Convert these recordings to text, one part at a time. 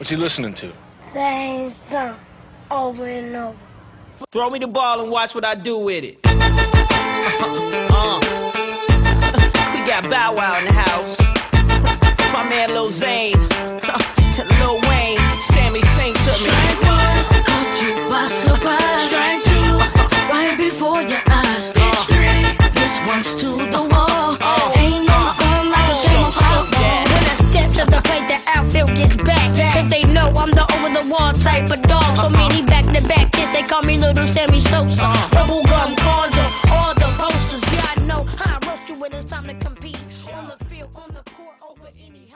What's he listening to? Same song over and over. Throw me the ball and watch what I do with it. Uh, uh. we got Bow Wow in the house. My man Lil Zane. Lil Wayne. Sammy sing to me. Strike one, caught you by surprise. Strike two, right before your eyes. Uh. Straight, this one's to the wall. Ain't Cause they know I'm the over the wall type of dog. So many back to back kids, they call me Little Sammy Sosa. Bubblegum Kwanzaa, all the posters. Yeah, I know how I roast you when it's time to compete. On the field, on the court, over any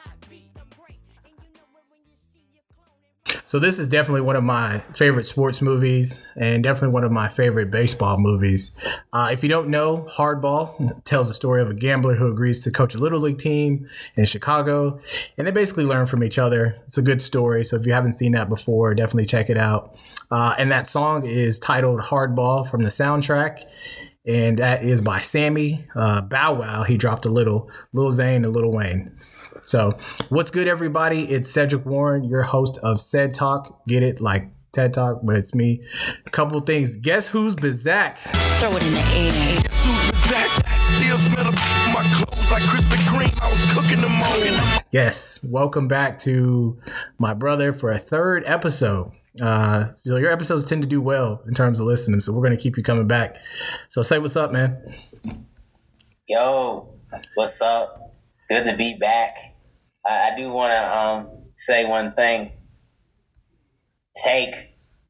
So this is definitely one of my favorite sports movies, and definitely one of my favorite baseball movies. Uh, if you don't know, Hardball tells the story of a gambler who agrees to coach a little league team in Chicago, and they basically learn from each other. It's a good story, so if you haven't seen that before, definitely check it out. Uh, and that song is titled Hardball from the soundtrack. And that is by Sammy uh, Bow Wow. He dropped a little, Lil Zane and Lil Wayne. So, what's good, everybody? It's Cedric Warren, your host of Said Talk. Get it like TED Talk, but it's me. A couple things. Guess who's Bizak? Throw it in the air. Zach still smell my clothes like Krispy Kreme. I was cooking them all. Yes, welcome back to my brother for a third episode. Uh, so your episodes tend to do well in terms of listening, so we're gonna keep you coming back. So say what's up, man. Yo, what's up? Good to be back. I, I do want to um, say one thing. Take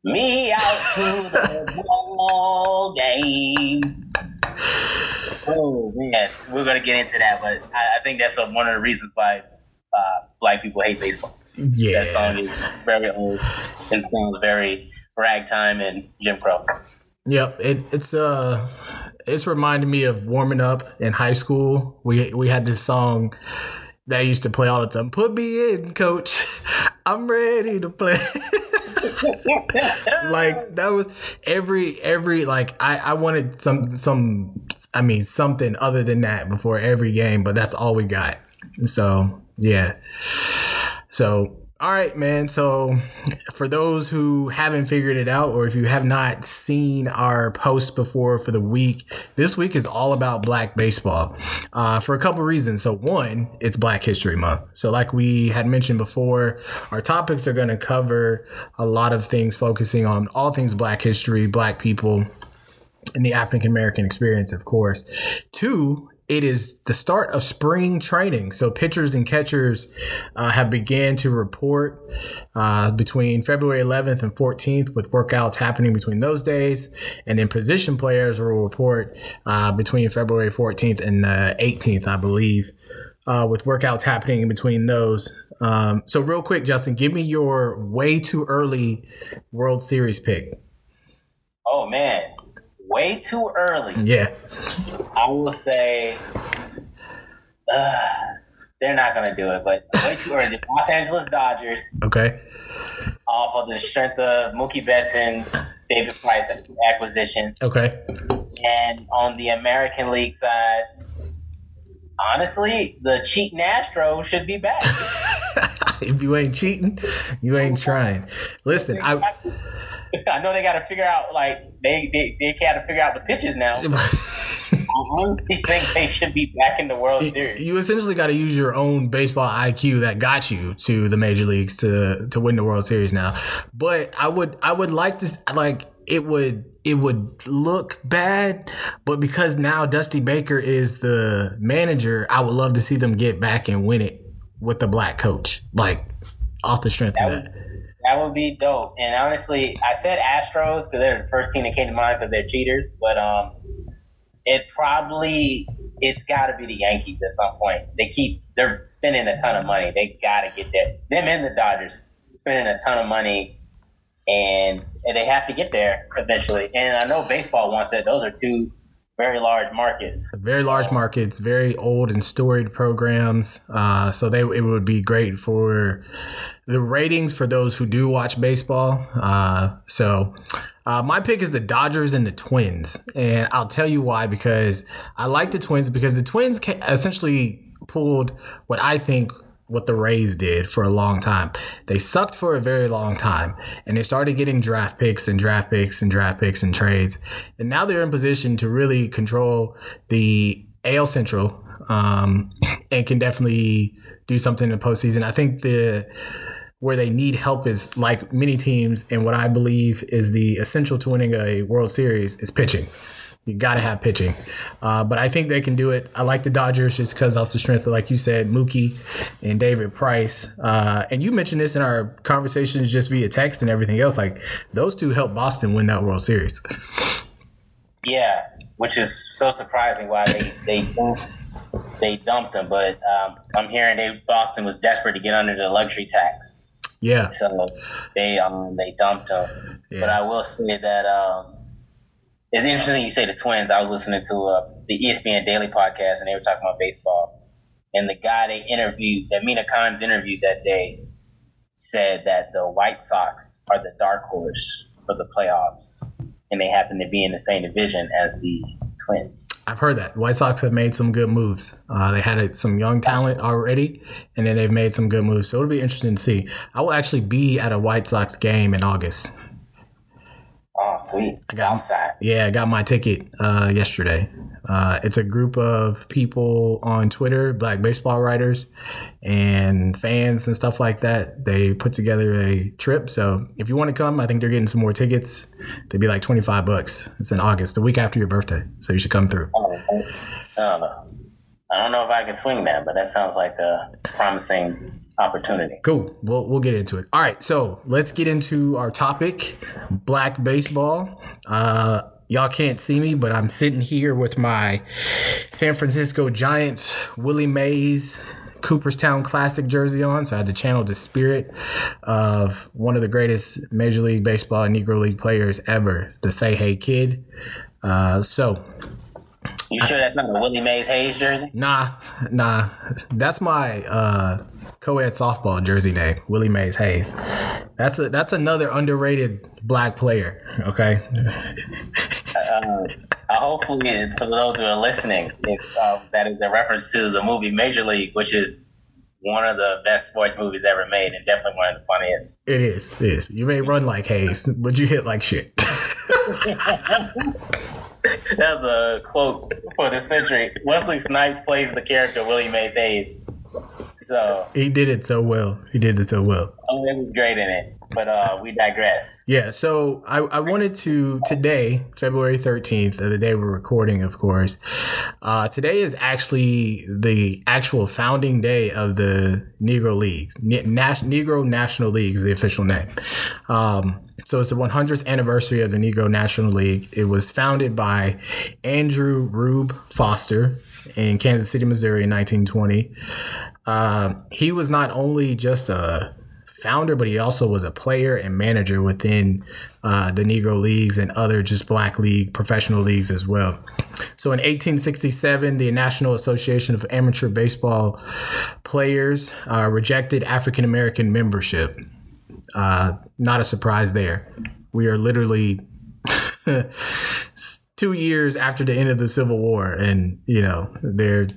me out to the ball game. Oh man, we're gonna get into that, but I, I think that's a, one of the reasons why uh, black people hate baseball. That song is very old and sounds very ragtime and Jim Crow. Yep. It, it's uh, it's reminding me of warming up in high school. We we had this song that I used to play all the time. Put me in, coach. I'm ready to play. like that was every every like I I wanted some some I mean something other than that before every game, but that's all we got. So yeah. So all right, man. So for those who haven't figured it out, or if you have not seen our post before for the week, this week is all about Black baseball uh, for a couple reasons. So one, it's Black History Month. So like we had mentioned before, our topics are going to cover a lot of things focusing on all things Black history, Black people, and the African American experience, of course. Two, it is the start of spring training. So pitchers and catchers uh, have began to report uh, between February 11th and 14th with workouts happening between those days. And then position players will report uh, between February 14th and uh, 18th, I believe, uh, with workouts happening in between those. Um, so real quick, Justin, give me your way too early World Series pick. Oh man, way too early. Yeah. I will say uh, they're not going to do it, but way too early. The Los Angeles Dodgers, Okay. off of the strength of Mookie Betts and David Price acquisition, Okay. and on the American League side, honestly, the cheating Astros should be back. if you ain't cheating, you ain't trying. Listen, I I know they got to figure out like they they they got to figure out the pitches now. I honestly think they should be back in the World Series. you essentially got to use your own baseball IQ that got you to the major leagues to to win the World Series now. But I would I would like to like it would it would look bad, but because now Dusty Baker is the manager, I would love to see them get back and win it with the black coach, like off the strength of That that. That would be dope. And honestly, I said Astros because they're the first team that came to mind because they're cheaters. But um, it probably it's got to be the Yankees at some point. They keep they're spending a ton of money. They got to get there. Them and the Dodgers spending a ton of money, and, and they have to get there eventually. And I know baseball wants it. Those are two very large markets. very large markets, very old and storied programs. Uh, so they it would be great for the ratings for those who do watch baseball. Uh, so uh, my pick is the Dodgers and the Twins, and I'll tell you why. Because I like the Twins because the Twins essentially pulled what I think what the Rays did for a long time. They sucked for a very long time, and they started getting draft picks and draft picks and draft picks and trades, and now they're in position to really control the AL Central um, and can definitely do something in the postseason. I think the where they need help is like many teams, and what I believe is the essential to winning a World Series is pitching. You got to have pitching, uh, but I think they can do it. I like the Dodgers just because off the strength of, like you said, Mookie and David Price. Uh, and you mentioned this in our conversations just via text and everything else. Like those two helped Boston win that World Series. Yeah, which is so surprising why they they they dumped them. But um, I'm hearing they Boston was desperate to get under the luxury tax, Yeah, so they um they dumped them. Yeah. But I will say that um, it's interesting you say the Twins. I was listening to uh, the ESPN Daily podcast, and they were talking about baseball. And the guy they interviewed, that Mina Kimes interviewed that day, said that the White Sox are the dark horse for the playoffs, and they happen to be in the same division as the Twins. I've heard that White Sox have made some good moves. Uh, they had uh, some young talent already, and then they've made some good moves. So it'll be interesting to see. I will actually be at a White Sox game in August. Oh, sweet. I got- Southside. Yeah, I got my ticket uh, yesterday. Uh, it's a group of people on Twitter, black baseball writers and fans and stuff like that. They put together a trip. So if you want to come, I think they're getting some more tickets. They'd be like 25 bucks. It's in August, the week after your birthday. So you should come through. Oh, I don't know. I don't know if I can swing that, but that sounds like a promising opportunity. Cool. We'll, we'll get into it. All right. So let's get into our topic black baseball. Uh, y'all can't see me, but I'm sitting here with my San Francisco Giants Willie Mays Cooperstown Classic jersey on. So I had to channel the spirit of one of the greatest Major League Baseball and Negro League players ever, the Say Hey Kid. Uh, so You sure that's not a Willie Mays Hayes jersey? Nah, nah. That's my uh, co-ed softball jersey name, Willie Mays Hayes. That's a that's another underrated black player. Okay. Uh, hopefully, for those who are listening, if, uh, that is a reference to the movie Major League, which is one of the best sports movies ever made and definitely one of the funniest. It is. It is. You may run like Hayes, but you hit like shit. That's a quote for the century. Wesley Snipes plays the character Willie Mays Hayes. So, he did it so well. He did it so well. oh, it was great in it. But uh, we digress. Yeah, so I, I wanted to today, February 13th, uh, the day we're recording, of course. Uh, today is actually the actual founding day of the Negro Leagues. Nas- Negro National League is the official name. Um, so it's the 100th anniversary of the Negro National League. It was founded by Andrew Rube Foster in Kansas City, Missouri in 1920. Uh, he was not only just a founder, but he also was a player and manager within uh, the Negro leagues and other just black league professional leagues as well. So in 1867, the National Association of Amateur Baseball Players uh, rejected African American membership. Uh, not a surprise there. We are literally two years after the end of the Civil War, and you know they're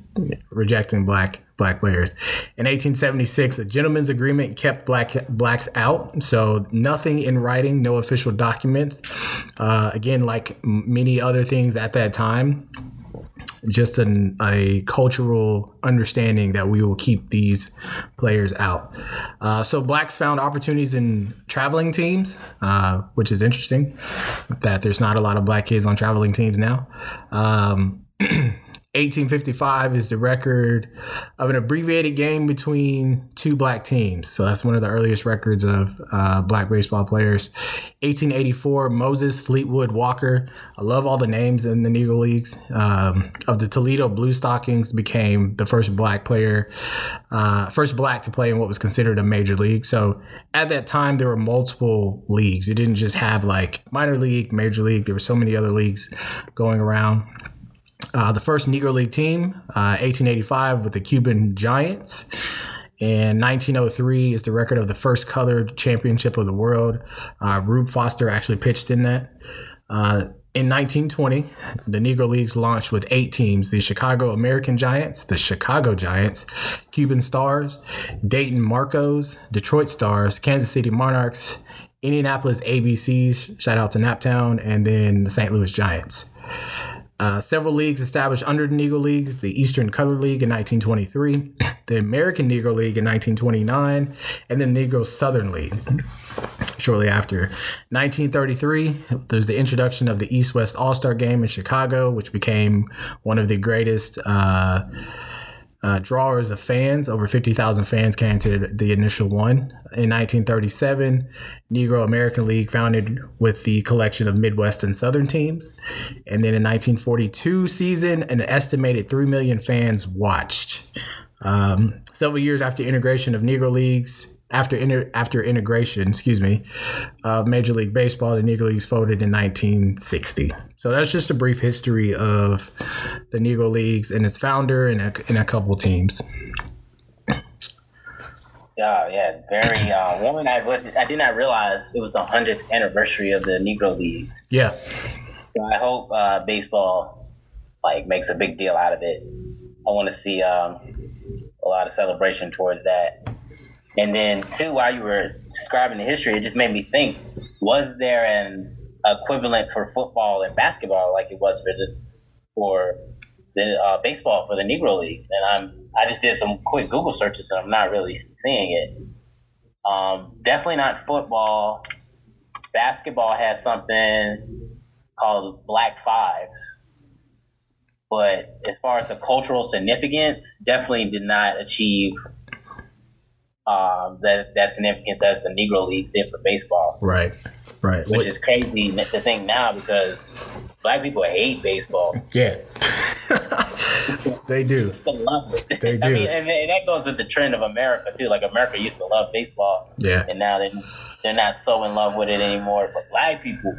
rejecting black black players. In 1876, a gentleman's agreement kept black blacks out, so nothing in writing, no official documents. Uh, again, like many other things at that time, just an, a cultural understanding that we will keep these players out. Uh, so blacks found opportunities in traveling teams, uh, which is interesting. That there's not a lot of black kids on traveling teams now. Um, 1855 is the record of an abbreviated game between two black teams. So that's one of the earliest records of uh, black baseball players. 1884, Moses Fleetwood Walker. I love all the names in the Negro Leagues. Um, of the Toledo Blue Stockings, became the first black player, uh, first black to play in what was considered a major league. So at that time, there were multiple leagues. You didn't just have like minor league, major league. There were so many other leagues going around. Uh, the first Negro League team, uh, 1885, with the Cuban Giants. And 1903 is the record of the first colored championship of the world. Uh, Rube Foster actually pitched in that. Uh, in 1920, the Negro Leagues launched with eight teams the Chicago American Giants, the Chicago Giants, Cuban Stars, Dayton Marcos, Detroit Stars, Kansas City Monarchs, Indianapolis ABCs, shout out to Naptown, and then the St. Louis Giants. Uh, several leagues established under the Negro Leagues the Eastern Color League in 1923, the American Negro League in 1929, and the Negro Southern League shortly after. 1933, there's the introduction of the East West All Star Game in Chicago, which became one of the greatest. Uh, uh, drawers of fans. Over 50,000 fans came to the initial one. In 1937, Negro American League founded with the collection of Midwest and Southern teams. And then in 1942 season, an estimated 3 million fans watched. Um, several years after integration of Negro Leagues, after inter- after integration, excuse me, of Major League Baseball, the Negro Leagues folded in 1960. So that's just a brief history of the Negro Leagues and its founder and a, and a couple teams. Yeah, yeah, very. Uh, one I was I did not realize it was the hundredth anniversary of the Negro Leagues. Yeah, So I hope uh, baseball like makes a big deal out of it. I want to see um, a lot of celebration towards that. And then two, while you were describing the history, it just made me think: Was there an equivalent for football and basketball like it was for the for the uh, baseball for the Negro League? And I'm I just did some quick Google searches and I'm not really seeing it. Um, definitely not football. Basketball has something called Black Fives. But as far as the cultural significance, definitely did not achieve um, that that significance as the Negro Leagues did for baseball, right, right. which What- is crazy to think now because black people hate baseball. yeah, they do. Still love it. They I do. mean, and, and that goes with the trend of America too. Like America used to love baseball, Yeah, and now they they're not so in love with it anymore. But black people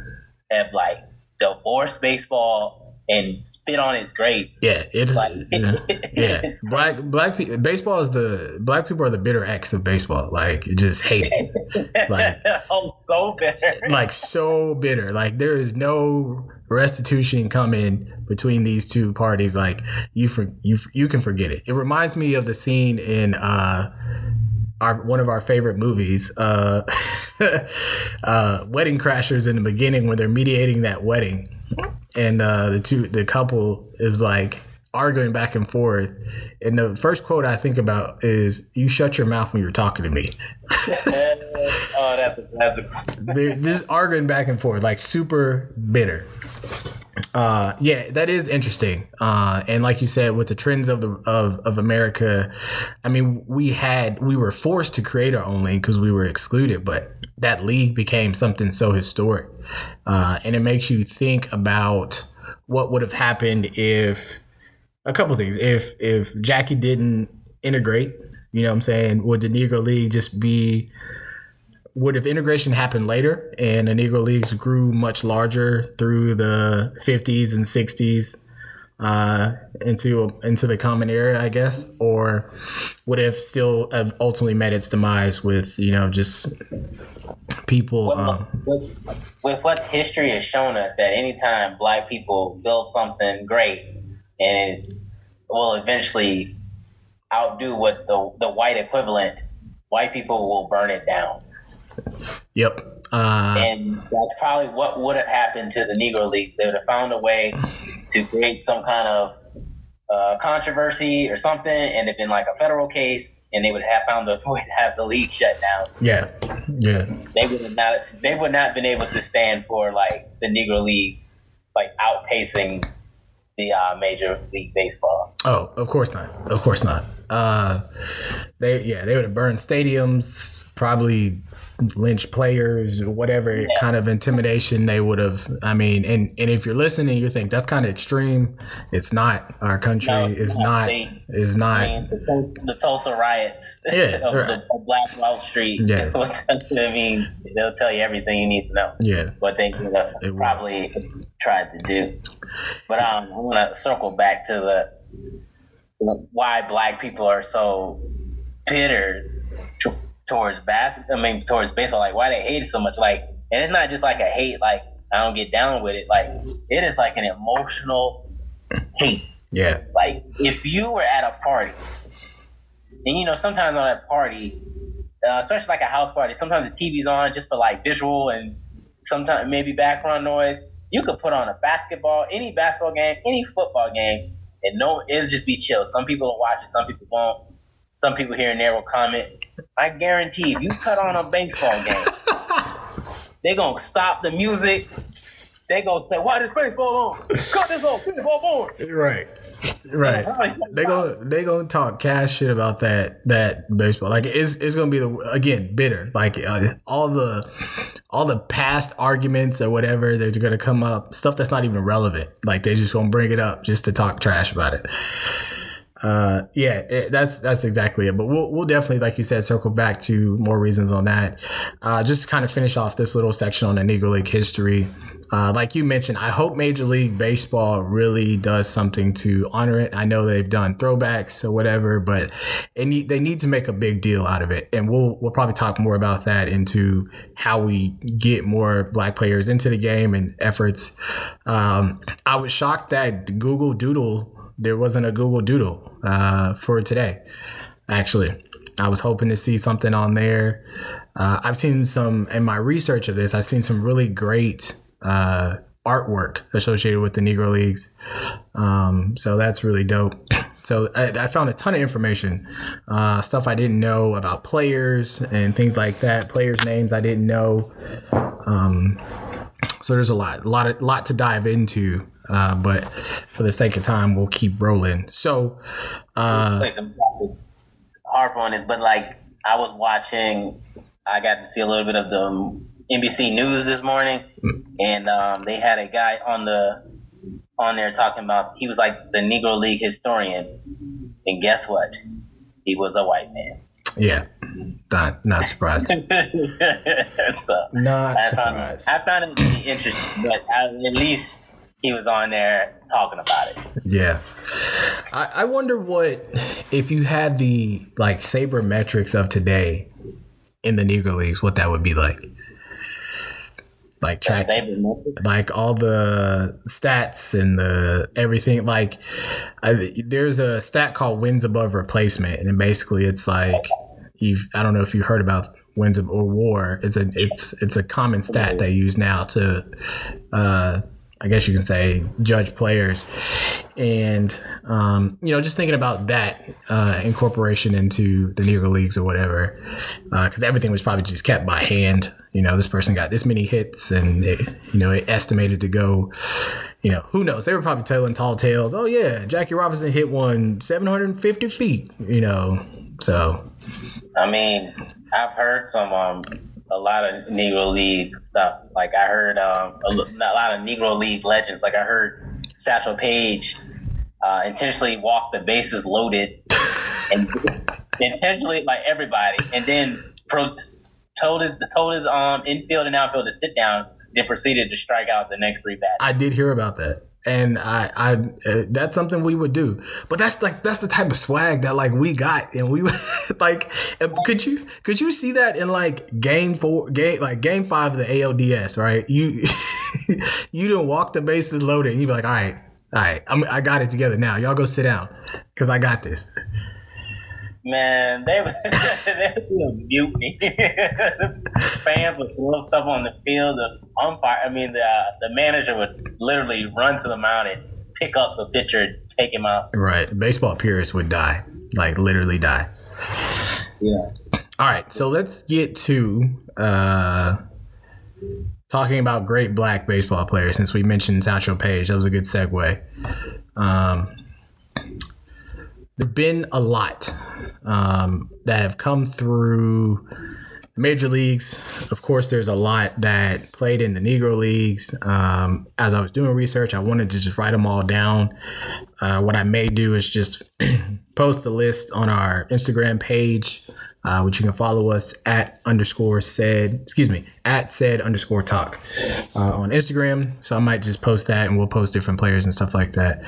have like divorced baseball and spit on its grave. yeah. It's Like, yeah. yeah. it's Black black people. Baseball is the black people are the bitter ex of baseball. Like just hate it. Like- I'm so bitter. like so bitter. Like there is no restitution coming between these two parties. Like you for you you can forget it. It reminds me of the scene in uh our one of our favorite movies, uh uh Wedding Crashers in the beginning when they're mediating that wedding and uh the two the couple is like arguing back and forth and the first quote I think about is you shut your mouth when you're talking to me. oh, that's a, that's a, they're just arguing back and forth, like super bitter. Uh, yeah, that is interesting. Uh, and like you said, with the trends of the of, of America, I mean, we had we were forced to create our own league because we were excluded, but that league became something so historic, uh, and it makes you think about what would have happened if a couple things. If if Jackie didn't integrate, you know what I'm saying, would the Negro League just be would if integration happened later and the Negro Leagues grew much larger through the 50s and 60s uh, into into the common era, I guess, or would have still have ultimately met its demise with you know just people. Um, with, with what history has shown us that anytime black people build something great and it will eventually outdo what the, the white equivalent, white people will burn it down. Yep. Uh, And that's probably what would have happened to the Negro Leagues. They would have found a way to create some kind of uh, controversy or something, and it'd been like a federal case, and they would have found a way to have the league shut down. yeah. Yeah. They would have not. They would not been able to stand for like the Negro Leagues, like outpacing the uh, Major League Baseball. Oh, of course not. Of course not. Uh, they yeah, they would have burned stadiums, probably lynch players, whatever kind of intimidation they would have. I mean, and and if you're listening, you think that's kind of extreme. It's not. Our country No, is no, not. Is I not. mean, the, the Tulsa riots Yeah, of, right. the, of Black Wall Street. Yeah. I mean, they'll tell you everything you need to know. Yeah. what they could have It will. probably tried to do. But um, I want to circle back to the why black people are so bitter towards bas- I mean, towards baseball. Like why they hate it so much. Like, and it's not just like a hate like I don't get down with it. Like it is like an emotional hate. Yeah. Like if you were at a party, and you know sometimes on that party, uh, especially like a house party, sometimes the TV's on just for like visual and sometimes maybe background noise. You could put on a basketball, any basketball game, any football game, and no, it'll just be chill. Some people will watch it, some people won't. Some people here and there will comment. I guarantee if you cut on a baseball game, they're gonna stop the music. They're gonna say, "Why this baseball on? Cut this off. Put the ball on." Right. Right. They gonna they gonna talk cash shit about that that baseball. Like it's it's gonna be the again bitter. Like uh, all the all the past arguments or whatever that's gonna come up stuff that's not even relevant. Like they just gonna bring it up just to talk trash about it. Uh, yeah, it, that's that's exactly it. But we'll we'll definitely, like you said, circle back to more reasons on that. Uh, just to kind of finish off this little section on the Negro League history. Uh, like you mentioned, I hope Major League Baseball really does something to honor it. I know they've done throwbacks or whatever, but it need, they need to make a big deal out of it. And we'll we'll probably talk more about that into how we get more black players into the game and efforts. Um, I was shocked that Google Doodle there wasn't a Google Doodle uh, for today. Actually, I was hoping to see something on there. Uh, I've seen some in my research of this. I've seen some really great uh, artwork associated with the Negro Leagues. Um, so that's really dope. So I, I found a ton of information, uh, stuff I didn't know about players and things like that. Players' names I didn't know. Um, so there's a lot, a lot, of, lot to dive into. Uh, but for the sake of time, we'll keep rolling. So, uh, Like, I'm not to harp on it, but like I was watching, I got to see a little bit of the NBC News this morning, and um, they had a guy on the on there talking about he was like the Negro League historian, and guess what? He was a white man. yeah, not not surprised. so Not I found, surprised. I found it really interesting, but I, at least he was on there talking about it. Yeah. I, I wonder what if you had the like sabermetrics of today in the Negro Leagues, what that would be like. Like track like all the stats and the everything like I, there's a stat called wins above replacement and basically it's like you've I don't know if you heard about wins of, or war it's a it's it's a common stat they use now to uh I guess you can say judge players. And um, you know just thinking about that uh, incorporation into the Negro leagues or whatever because everything was probably just kept by hand. You know this person got this many hits and it, you know it estimated to go you know who knows? They were probably telling tall tales. Oh yeah Jackie Robinson hit one 750 feet you know so. I mean, I've heard some um a lot of Negro League stuff. Like I heard um a, a lot of Negro League legends. Like I heard Satchel Paige uh, intentionally walk the bases loaded and intentionally like everybody, and then pro- told his told his um infield and outfield to sit down. Then proceeded to strike out the next three bats. I did hear about that. And I, I, uh, that's something we would do. But that's like that's the type of swag that like we got, and we like. Could you could you see that in like game four, game like game five of the ALDS, right? You you didn't walk the bases loaded, and you'd be like, all right, all right, I'm, I got it together now. Y'all go sit down, cause I got this. Man, they would they would do a mutiny. Fans would throw stuff on the field. The umpire, I mean, the uh, the manager would literally run to the mound and pick up the pitcher, and take him out. Right, baseball purists would die, like literally die. Yeah. All right, so let's get to uh, talking about great black baseball players. Since we mentioned Satchel Paige, that was a good segue. Um, there've been a lot um, that have come through major leagues. Of course, there's a lot that played in the Negro leagues. Um, as I was doing research, I wanted to just write them all down. Uh, what I may do is just post the list on our Instagram page, uh, which you can follow us at underscore said, excuse me, at said underscore talk uh, on Instagram. So I might just post that and we'll post different players and stuff like that.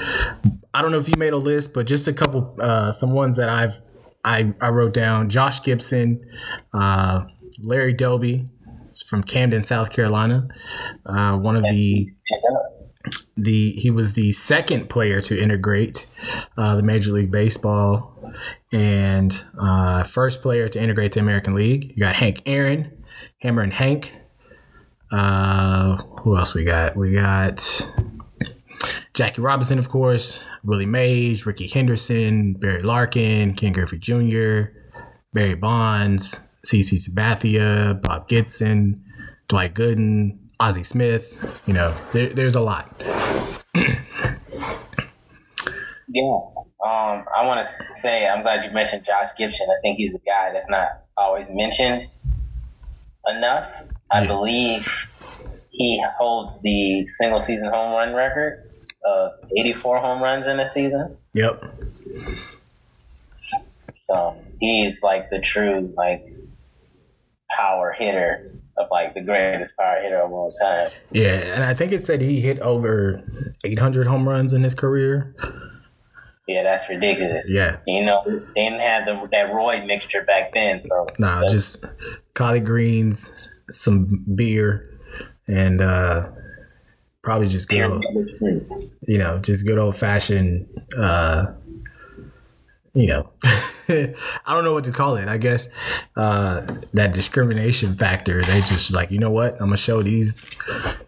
I don't know if you made a list, but just a couple, uh, some ones that I've, I, I wrote down Josh Gibson, uh, Larry Doby, from Camden, South Carolina. Uh, one of the the he was the second player to integrate uh, the Major League Baseball and uh, first player to integrate the American League. You got Hank Aaron, Hammerin' Hank. Uh, who else we got? We got Jackie Robinson, of course, Willie Mays, Rickey Henderson, Barry Larkin, Ken Griffey Jr., Barry Bonds, CC Sabathia, Bob Gibson, Dwight Gooden, Ozzie Smith. You know, there, there's a lot. Yeah. Um, I want to say I'm glad you mentioned Josh Gibson. I think he's the guy that's not always mentioned enough. I Yeah. believe he holds the single season home run record of 84 home runs in a season. Yep. So he's like the true like power hitter of like the greatest power hitter of all time. Yeah, and I think it said he hit over 800 home runs in his career. Yeah, that's ridiculous. Yeah. You know, they didn't have the, that Roy mixture back then, so Nah, that's- just collard greens, some beer, and uh, probably just good, old, you know, just good old fashioned, uh, you know, I don't know what to call it. I guess uh, that discrimination factor. They just like, you know what? I'm gonna show these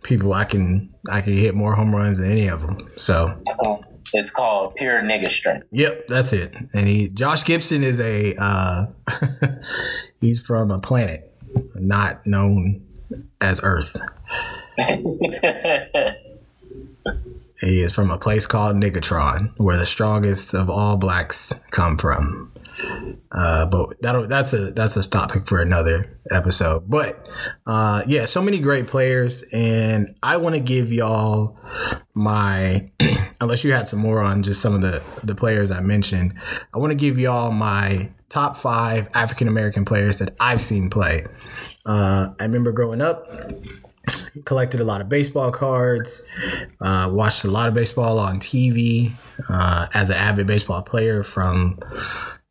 people I can I can hit more home runs than any of them. So It's called, it's called pure nigga strength. Yep, that's it. And he Josh Gibson is a uh he's from a planet not known as Earth. He is from a place called Nigatron, where the strongest of all blacks come from. Uh, but that that's a that's a topic for another episode. But uh, yeah, so many great players, and I want to give y'all my unless you had some more on just some of the the players I mentioned. I want to give y'all my top five African American players that I've seen play. Uh, I remember growing up, collected a lot of baseball cards, uh, watched a lot of baseball on TV uh, as an avid baseball player from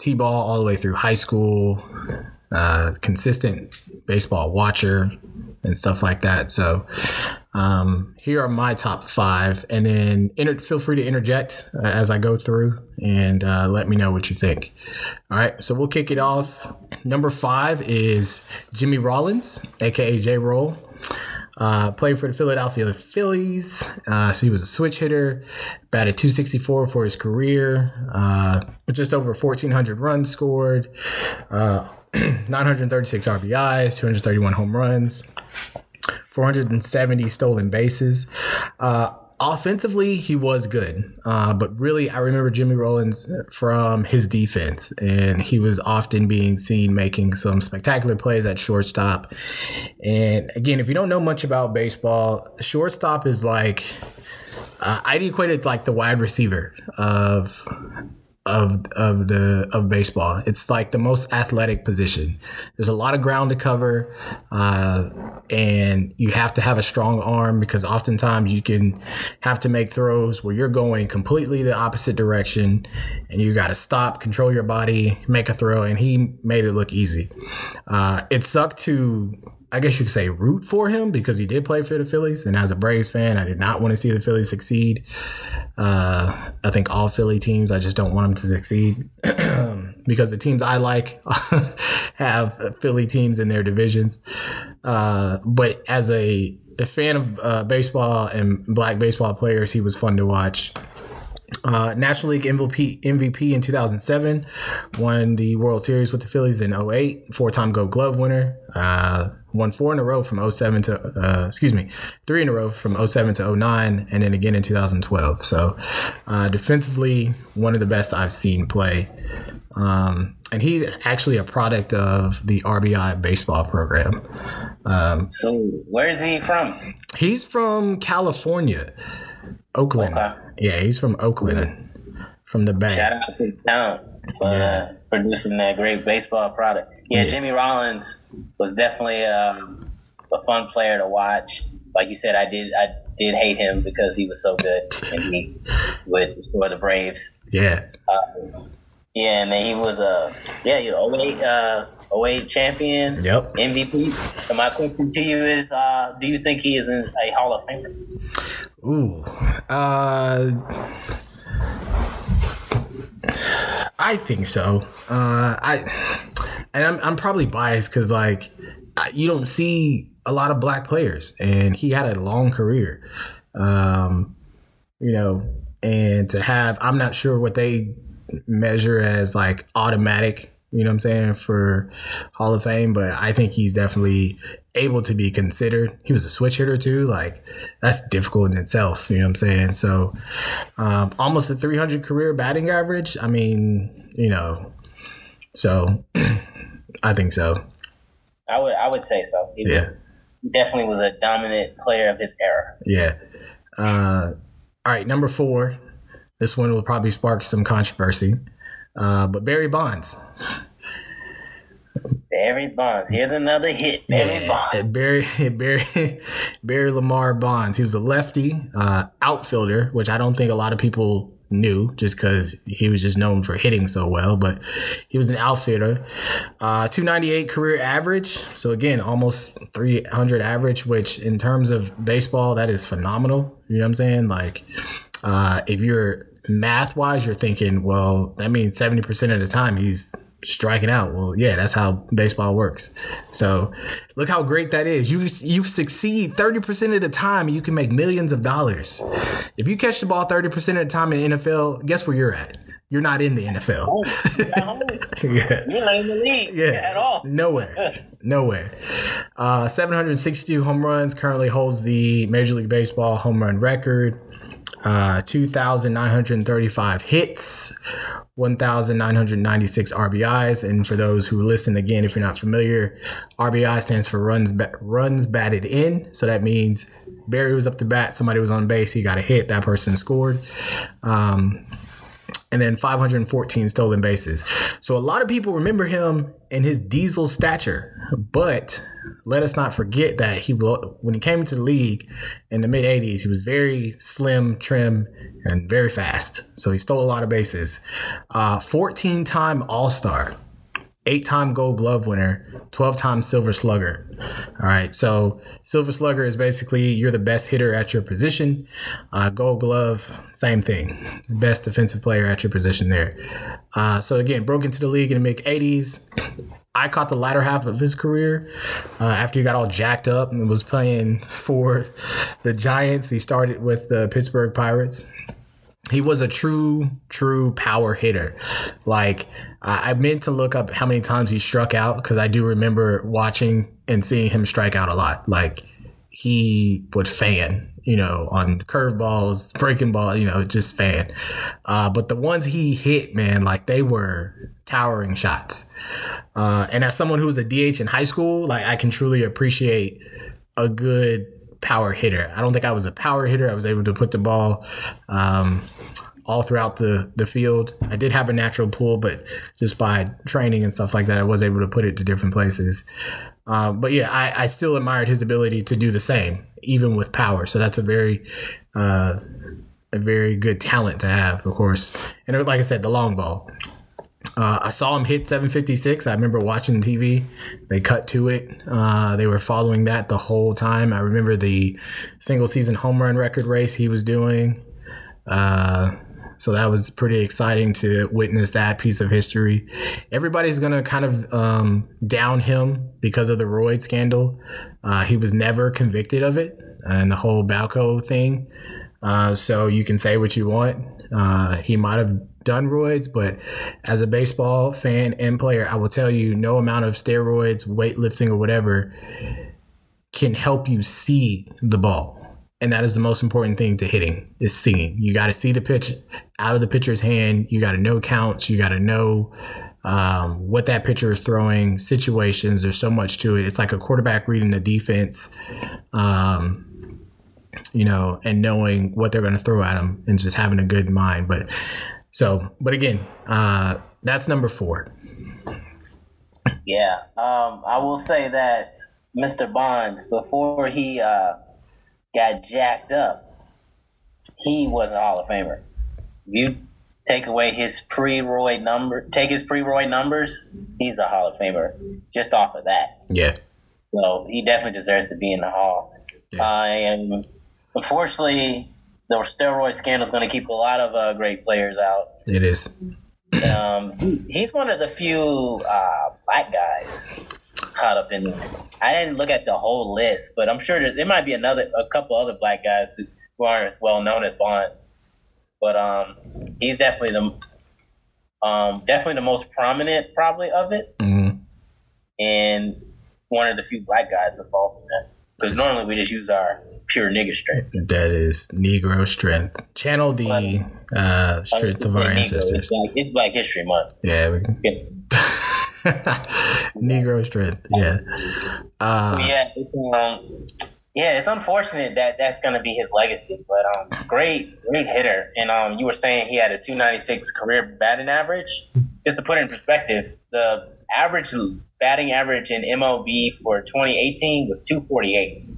T-ball all the way through high school, uh, consistent baseball watcher and stuff like that. So um, here are my top five, and then inter- feel free to interject uh, as I go through and uh, let me know what you think. All right, so we'll kick it off. Number five is Jimmy Rollins, aka J Roll. Uh, played for the Philadelphia Phillies. Uh, so he was a switch hitter, batted 264 for his career, uh, just over 1,400 runs scored, uh, 936 RBIs, 231 home runs, 470 stolen bases. Uh, offensively, he was good, uh, but really, I remember Jimmy Rollins from his defense, and he was often being seen making some spectacular plays at shortstop. And again, if you don't know much about baseball, shortstop is like uh, I'd equate it like the wide receiver of of of the of baseball. It's like the most athletic position. There's a lot of ground to cover, uh, and you have to have a strong arm because oftentimes you can have to make throws where you're going completely the opposite direction, and you got to stop, control your body, make a throw, and he made it look easy. Uh, it sucked to I guess you could say root for him because he did play for the Phillies. And as a Braves fan, I did not want to see the Phillies succeed. Uh, I think all Philly teams, I just don't want them to succeed because the teams I like have Philly teams in their divisions. Uh, but as a, a fan of uh, baseball and black baseball players, he was fun to watch. Uh, National League MVP, MVP in 2007, won the World Series with the Phillies in 08, four time Gold Glove winner, uh, won four in a row from 07 to, uh, excuse me, three in a row from 07 to 09, and then again in 2012. So uh, defensively, one of the best I've seen play. Um, and he's actually a product of the RBI baseball program. Um, So where's he from? he's from California, Oakland. Okay. Yeah, he's from Oakland, from the Bay. Shout out to the town for Yeah. uh, producing that great baseball product. Yeah, Yeah. Jimmy Rollins was definitely um, a fun player to watch. Like you said, I did I did hate him because he was so good and he would for the Braves. Yeah, Yeah, and then he was uh yeah, you 08, uh 08 champion, Yep. MVP. So my question to you is, uh, do you think he is in a Hall of Famer? Ooh. Uh I think so. Uh I and I'm I'm probably biased cuz like you don't see a lot of black players and he had a long career. Um you know, and to have I'm not sure what they measure as like automatic, you know what I'm saying, for Hall of Fame, but I think he's definitely able to be considered. He was a switch hitter too, like that's difficult in itself, you know what I'm saying? So um, almost a 300 career batting average. I mean, you know, so I think so. I would I would say so. He Yeah. definitely was a dominant player of his era. Yeah. Uh, all right, number four. This one will probably spark some controversy. Uh, but Barry Bonds. Barry Bonds. Here's another hit. Barry Bonds. Uh, Barry Barry Barry Lamar Bonds. He was a lefty uh, outfielder, which I don't think a lot of people knew, just because he was just known for hitting so well. But he was an outfielder. Uh, 298 career average. So again, almost 300 average, which in terms of baseball, that is phenomenal. You know what I'm saying? Like, uh, if you're math wise, you're thinking, well, that means 70% of the time he's striking out. Well, yeah, that's how baseball works. So look how great that is. You you succeed 30% of the time, you can make millions of dollars. If you catch the ball 30% of the time in the NFL, guess where you're at? You're not in the NFL. yeah. You're not in the league Yeah. at all. Nowhere. Nowhere. Uh, 762 home runs currently holds the Major League Baseball home run record. Uh, 2,935 hits, 1,996 RBIs. And for those who listen again, if you're not familiar, RBI stands for runs ba- runs batted in. So that means Barry was up to bat, somebody was on base, he got a hit, that person scored. Um, and then 514 stolen bases. So a lot of people remember him in his diesel stature, but let us not forget that he when he came into the league in the mid 80s, he was very slim, trim, and very fast. So he stole a lot of bases. Uh, 14 time All Star, eight time Gold Glove winner, 12 time Silver Slugger. All right, so Silver Slugger is basically you're the best hitter at your position. Uh, Gold Glove, same thing, best defensive player at your position there. Uh, so again, broke into the league in the mid 80s. I caught the latter half of his career uh, after he got all jacked up and was playing for the Giants. He started with the Pittsburgh Pirates he was a true true power hitter like i meant to look up how many times he struck out because i do remember watching and seeing him strike out a lot like he would fan you know on curveballs breaking ball you know just fan uh, but the ones he hit man like they were towering shots uh, and as someone who was a dh in high school like i can truly appreciate a good power hitter. I don't think I was a power hitter. I was able to put the ball um, all throughout the, the field. I did have a natural pull, but just by training and stuff like that, I was able to put it to different places. Uh, but yeah, I, I still admired his ability to do the same, even with power. So that's a very, uh, a very good talent to have, of course. And like I said, the long ball. Uh, I saw him hit 756. I remember watching TV. They cut to it. Uh, they were following that the whole time. I remember the single season home run record race he was doing. Uh, so that was pretty exciting to witness that piece of history. Everybody's gonna kind of um, down him because of the Royd scandal. Uh, he was never convicted of it, and the whole BALCO thing. Uh, so you can say what you want. Uh, he might have done roids, but as a baseball fan and player, I will tell you, no amount of steroids, weightlifting, or whatever can help you see the ball. And that is the most important thing to hitting is seeing. You got to see the pitch out of the pitcher's hand. You got to know counts. You got to know um, what that pitcher is throwing, situations. There's so much to it. It's like a quarterback reading the defense. Um, you know, and knowing what they're going to throw at them and just having a good mind. But so, but again, uh, that's number four. Yeah, um, I will say that Mr. Bonds, before he uh, got jacked up, he was a Hall of Famer. You take away his pre-Roy number, take his pre-Roy numbers, he's a Hall of Famer just off of that. Yeah. So he definitely deserves to be in the Hall. Yeah. Uh, and unfortunately, the steroid scandal is going to keep a lot of uh, great players out. It is. Um, he's one of the few uh, black guys caught up in. I didn't look at the whole list, but I'm sure that there might be another, a couple other black guys who, who aren't as well known as Bonds. But um, he's definitely the, um, definitely the most prominent, probably of it, Mhm. and one of the few black guys involved in that. Because normally we just use our pure nigga strength. That is Negro strength. Channel the uh, strength of our ancestors. It's Black, it's Black History Month. Yeah. We. Negro strength. Yeah. Uh, yeah, it's, um, yeah, it's unfortunate that that's going to be his legacy. But um, great, great hitter. And um, you were saying he had a 296 career batting average. Just to put it in perspective, the average batting average in MLB for 2018 was 248.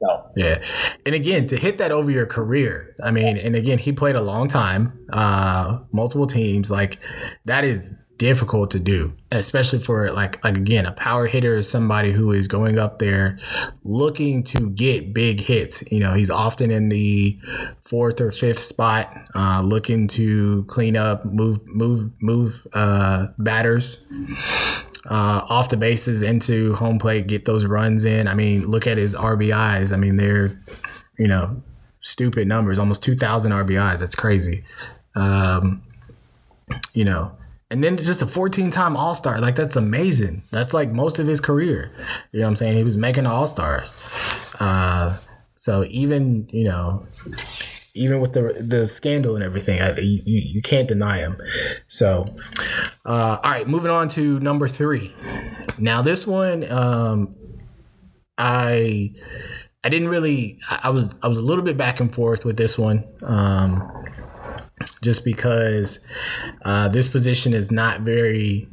So Yeah. And again, to hit that over your career, I mean, and again, he played a long time, uh, multiple teams. Like that is difficult to do, especially for like like again, a power hitter is somebody who is going up there looking to get big hits. You know, he's often in the fourth or fifth spot, uh, looking to clean up, move, move, move uh, batters uh, off the bases into home plate, get those runs in. I mean, look at his RBIs. I mean, they're, you know, stupid numbers, almost 2,000 RBIs. That's crazy. Um, you know, and then just a 14 time All Star. Like, that's amazing. That's like most of his career. You know what I'm saying? He was making All Stars. Uh, so even, you know, even with the the scandal and everything, I, you, you can't deny him. So, uh, all right, moving on to number three. Now this one, um, I I didn't really. I was I was a little bit back and forth with this one, um, just because uh, this position is not very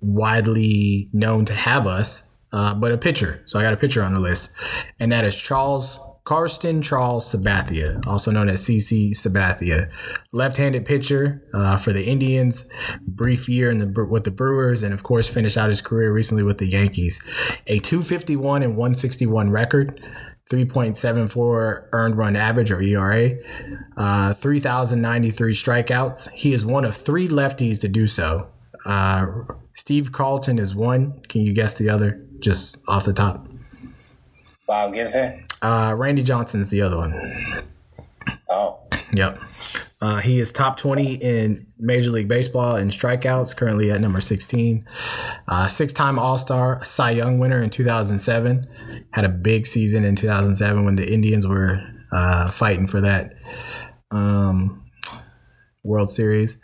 widely known to have us, uh, but a pitcher. So I got a pitcher on the list, and that is Charles Carsten Charles Sabathia, also known as CC Sabathia, left-handed pitcher uh, for the Indians. Brief year in the with the Brewers, and of course finished out his career recently with the Yankees. A 251 and 161 record. 3.74 earned run average or ERA, uh, 3,093 strikeouts. He is one of three lefties to do so. Uh, Steve Carlton is one. Can you guess the other? Just off the top. Bob Gibson. Uh, Randy Johnson's the other one. Oh, Yep. Uh, he is top 20 in Major League Baseball in strikeouts, currently at number 16. Uh, Six time All Star, Cy Young winner in 2007. Had a big season in 2007 when the Indians were uh, fighting for that um, World Series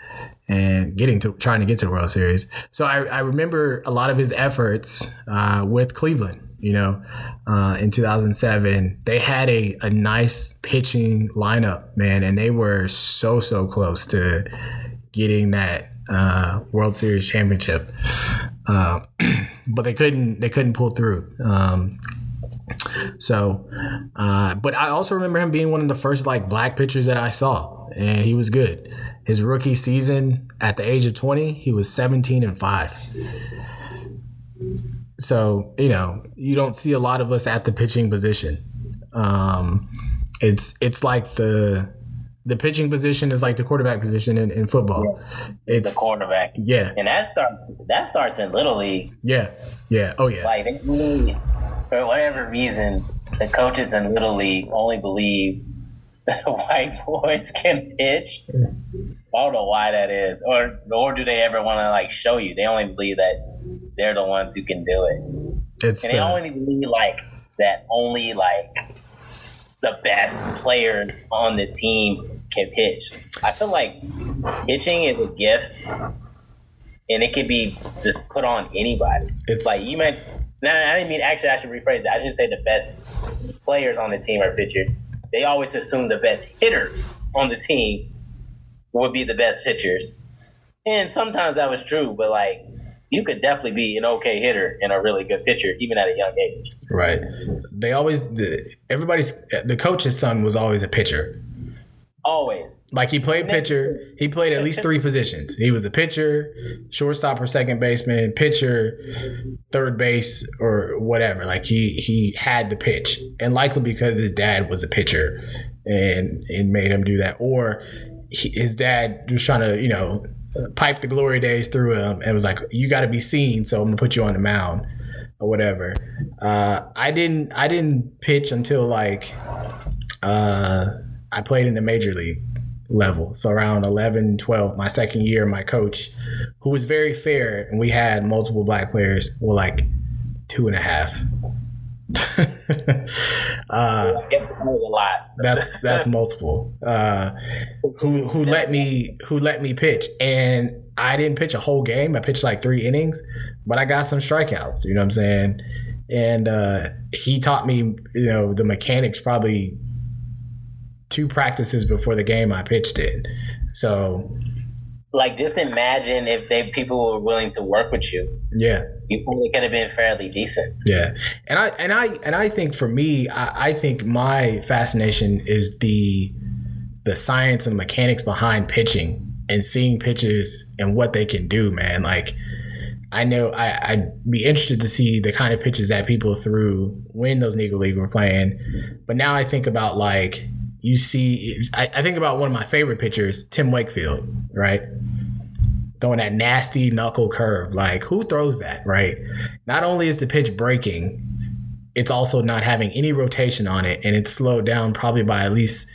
and getting to trying to get to the World Series. So I, I remember a lot of his efforts uh, with Cleveland. You know, uh, in 2007, they had a, a nice pitching lineup, man, and they were so so close to getting that uh, World Series championship, uh, but they couldn't they couldn't pull through. Um, so, uh, but I also remember him being one of the first like black pitchers that I saw, and he was good. His rookie season at the age of 20, he was 17 and 5. So, you know, you don't see a lot of us at the pitching position. Um, it's it's like the the pitching position is like the quarterback position in, in football. the It's the quarterback. yeah, And that start that starts in little league. yeah, yeah. Oh yeah. Like they for whatever reason, the coaches in little league only believe white boys can pitch. I don't know why that is, or or do they ever want to like show you. They only believe that they're the ones who can do it, It's and they only believe like that only like the best player on the team can pitch. I feel like pitching is a gift, and it can be just put on anybody. It's- like you might. No, I didn't mean. Actually, I should rephrase that. I didn't say the best players on the team are pitchers. They always assume the best hitters on the team would be the best pitchers, and sometimes that was true. But like, you could definitely be an okay hitter and a really good pitcher, even at a young age. Right. They always the, everybody's the coach's son was always a pitcher. Always. Like he played pitcher. He played at least three positions. He was a pitcher, shortstop or second baseman, pitcher, third base or whatever. Like he he had the pitch, and likely because his dad was a pitcher, and it made him do that. Or he, his dad was trying to you know pipe the glory days through him, and was like, "You got to be seen, so I'm gonna put you on the mound." Or whatever. Uh, I didn't. I didn't pitch until like uh, I played in the major league level. So around 11, 12, my second year, my coach, who was very fair, and we had multiple black players, were like two and a half. uh, It was a lot. that's that's multiple. Uh, who who let me who let me pitch, and I didn't pitch a whole game. I pitched like three innings, but I got some strikeouts. You know what I'm saying? And uh, he taught me, you know, the mechanics probably two practices before the game I pitched it. So Like, just imagine if they people were willing to work with you. yeah, You probably could have been fairly decent. Yeah, and I and I and I think for me, I, I think my fascination is the the science and mechanics behind pitching and seeing pitches and what they can do, man. Like I know I, I'd be interested to see the kind of pitches that people threw when those Negro League were playing. But now I think about like you see I, I think about one of my favorite pitchers, Tim Wakefield, right? throwing that nasty knuckle curve. Like, who throws that, right? Not only is the pitch breaking, it's also not having any rotation on it, and it's slowed down probably by at least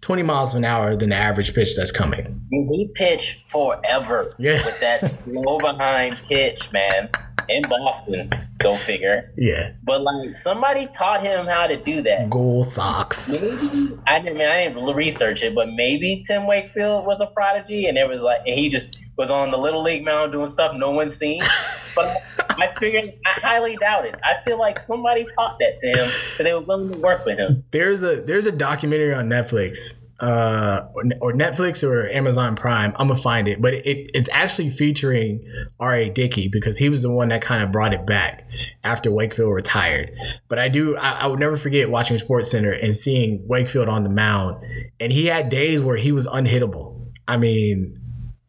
20 miles an hour than the average pitch that's coming. He pitched forever Yeah. with that low behind pitch, man, in Boston. Go figure. Yeah. But like somebody taught him how to do that. Goal socks. Maybe I didn't I mean I didn't research it, but maybe Tim Wakefield was a prodigy, and it was like and he just was on the little league mound doing stuff no one's seen. But I figured I highly doubt it. I feel like somebody taught that to him, and they were willing to work with him. There's a there's a documentary on Netflix, uh, or, Netflix or Amazon Prime. I'm gonna find it, but it it's actually featuring R.A. Dickey because he was the one that kind of brought it back after Wakefield retired. But I do I, I would never forget watching Sports Center and seeing Wakefield on the mound, and he had days where he was unhittable. I mean.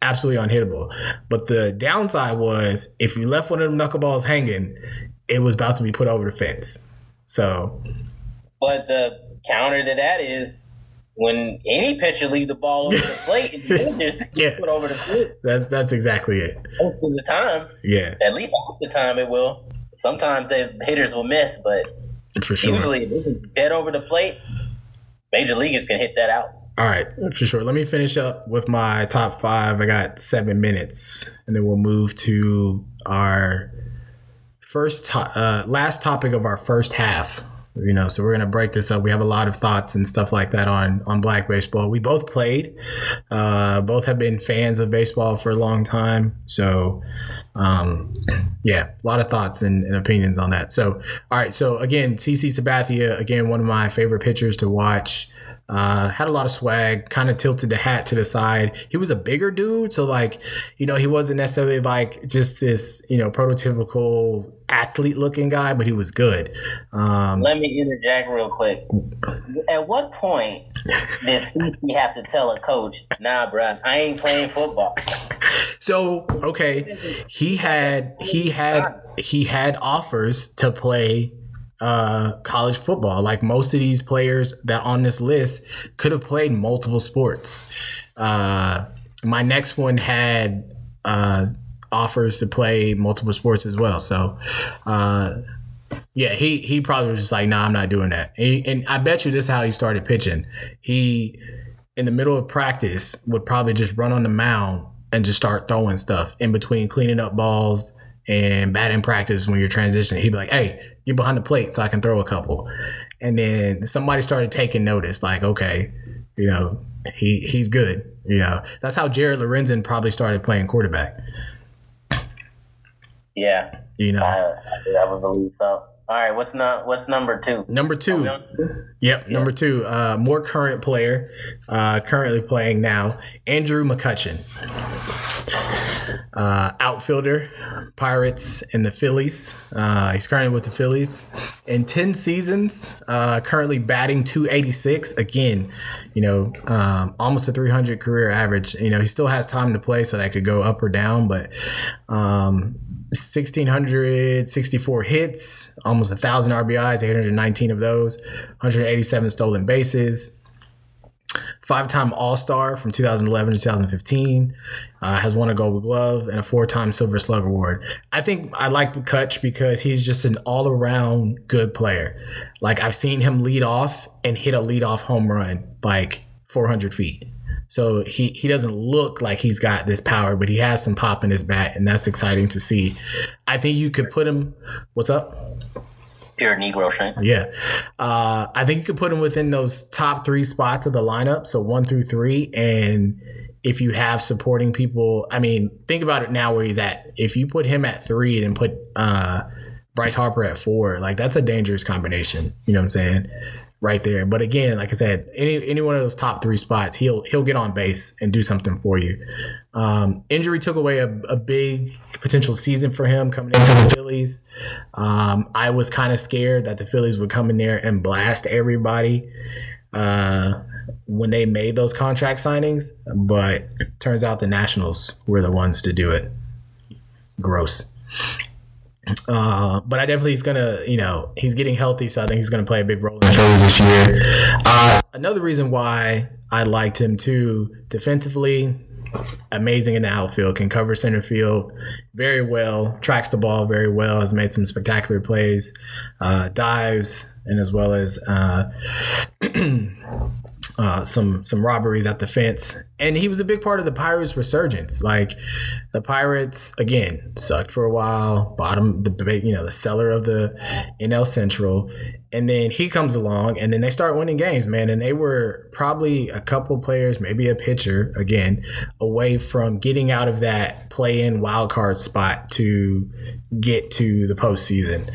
Absolutely unhittable. But the downside was if you left one of them knuckleballs hanging, it was about to be put over the fence. So But the counter to that is when any pitcher leave the ball over the plate, and the just Yeah. put over the plate. That's that's exactly it. Most of the time, Yeah, at least half the time, it will. Sometimes the hitters will miss, but for sure. usually if it's dead over the plate, major leaguers can hit that out. All right, for sure. Let me finish up with my top five. I got seven minutes, and then we'll move to our first, to- uh, last topic of our first half. You know, so we're gonna break this up. We have a lot of thoughts and stuff like that on on black baseball. We both played, uh, both have been fans of baseball for a long time. So, um, yeah, a lot of thoughts and, and opinions on that. So, all right. So again, CC Sabathia, again, one of my favorite pitchers to watch. Uh, had a lot of swag, kind of tilted the hat to the side. He was a bigger dude, so like, you know, he wasn't necessarily like just this, you know, prototypical athlete looking guy, but he was good. Um, Let me interject real quick. At what point did CC have to tell a coach, "Nah, bruh, I ain't playing football"? So okay, he had he had he had offers to play uh, college football. Like most of these players that on this list could have played multiple sports. Uh, my next one had uh, offers to play multiple sports as well. So. Uh, yeah, he he probably was just like, nah, I'm not doing that. He, and I bet you this is how he started pitching. He in the middle of practice would probably just run on the mound and just start throwing stuff in between cleaning up balls and batting practice when you're transitioning. He'd be like, hey, get behind the plate so I can throw a couple. And then somebody started taking notice, like, okay, you know, he he's good. You know, that's how Jared Lorenzen probably started playing quarterback. Yeah, You know, I, I would believe so. All right, what's not what's number two? number two. Yep, number two, uh, more current player, uh, currently playing now, Andrew McCutchen. Uh, outfielder, Pirates and the Phillies. Uh, he's currently with the Phillies in 10 seasons, uh, currently batting 286. Again, you know, um, almost a 300 career average. You know, he still has time to play, so that could go up or down, but um, 1,664 hits, almost 1,000 RBIs, 819 of those, 187 stolen bases five-time All-Star from 2011 to 2015. Uh, has won a Gold Glove and a four-time Silver Slug Award. I think I like Kutch because he's just an all-around good player. Like I've seen him lead off and hit a lead-off home run like 400 feet. So he he doesn't look like he's got this power, but he has some pop in his bat, and that's exciting to see. I think you could put him. What's up? Pure Negro strength. Yeah. Uh, I think you could put him within those top three spots of the lineup. So one through three. And if you have supporting people, I mean, think about it now where he's at. If you put him at three and put uh, Bryce Harper at four, like that's a dangerous combination. You know what I'm saying? Right there. But again, like I said, any any one of those top three spots, he'll he'll get on base and do something for you. Um, injury took away a, a big potential season for him coming into the Phillies. Um, I was kind of scared that the Phillies would come in there and blast everybody uh, when they made those contract signings, but turns out the Nationals were the ones to do it. Gross. Uh, but I definitely he's gonna, you know, he's getting healthy, so I think he's gonna play a big role in the Phillies this year. Uh, another reason why I liked him too, defensively, amazing in the outfield, can cover center field very well, tracks the ball very well, has made some spectacular plays, uh, dives, and as well as uh, some some robberies at the fence, and he was a big part of the Pirates' resurgence. Like the Pirates again sucked for a while, bottom the you know the cellar of the NL Central, and then he comes along, and then they start winning games, man. And they were probably a couple players, maybe a pitcher again, away from getting out of that play-in wild card spot to get to the postseason.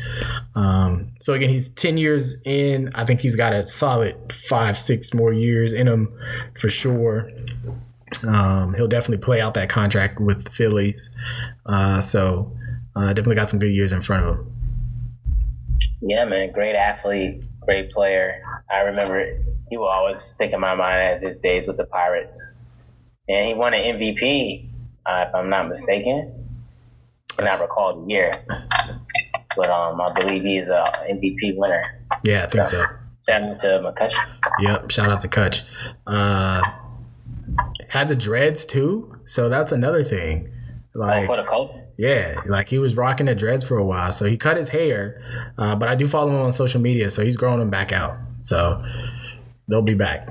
Um, so again, he's ten years in. I think he's got a solid five, six more years in him for sure. Um, he'll definitely play out that contract with the Phillies. Uh, so uh, definitely got some good years in front of him. Yeah, man, great athlete, great player. I remember he will always stick in my mind as his days with the Pirates, and he won an MVP, uh, if I'm not mistaken. I cannot recall the year, but um, I believe he is a MVP winner. Yeah, I think so. Shout out to McCutchen. Yep. Shout out to Kutch. Uh, had the dreads too, so that's another thing. Oh, Like, for the Colts. yeah, like he was rocking the dreads for a while, so he cut his hair. Uh, but I do follow him on social media, so he's growing them back out. So they'll be back.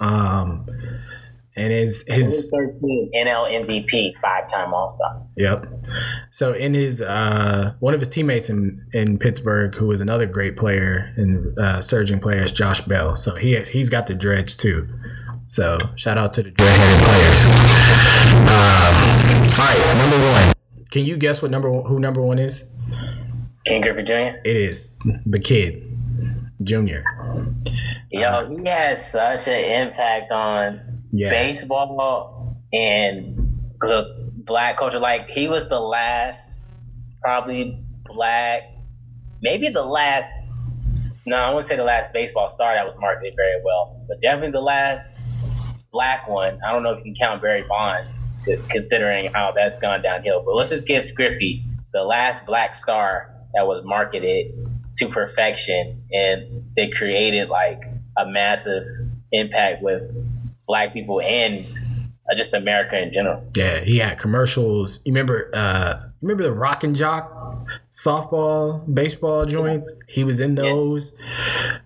Um, and his his 13 NL MVP, five time All Star. Yep. So in his uh, one of his teammates in, in Pittsburgh, who was another great player and uh, surging player, is Josh Bell. So he has, he's got the dreads too. So shout out to the dreadheaded players. Um, all right, number one. Can you guess what number one, who number one is? Ken Griffey Jr. It is the kid, Junior. Yo, he has such an impact on Yeah. baseball and the black culture. Like he was the last, probably black, maybe the last. No, I wouldn't say the last baseball star that was marketed very well, but definitely the last black one. I don't know if you can count Barry Bonds, considering how that's gone downhill. But let's just give Griffey the last black star that was marketed to perfection, and they created like a massive impact with black people and uh, just America in general. Yeah, he had commercials. You remember? Uh, remember the Rock and Jock softball, baseball joints? He was in those.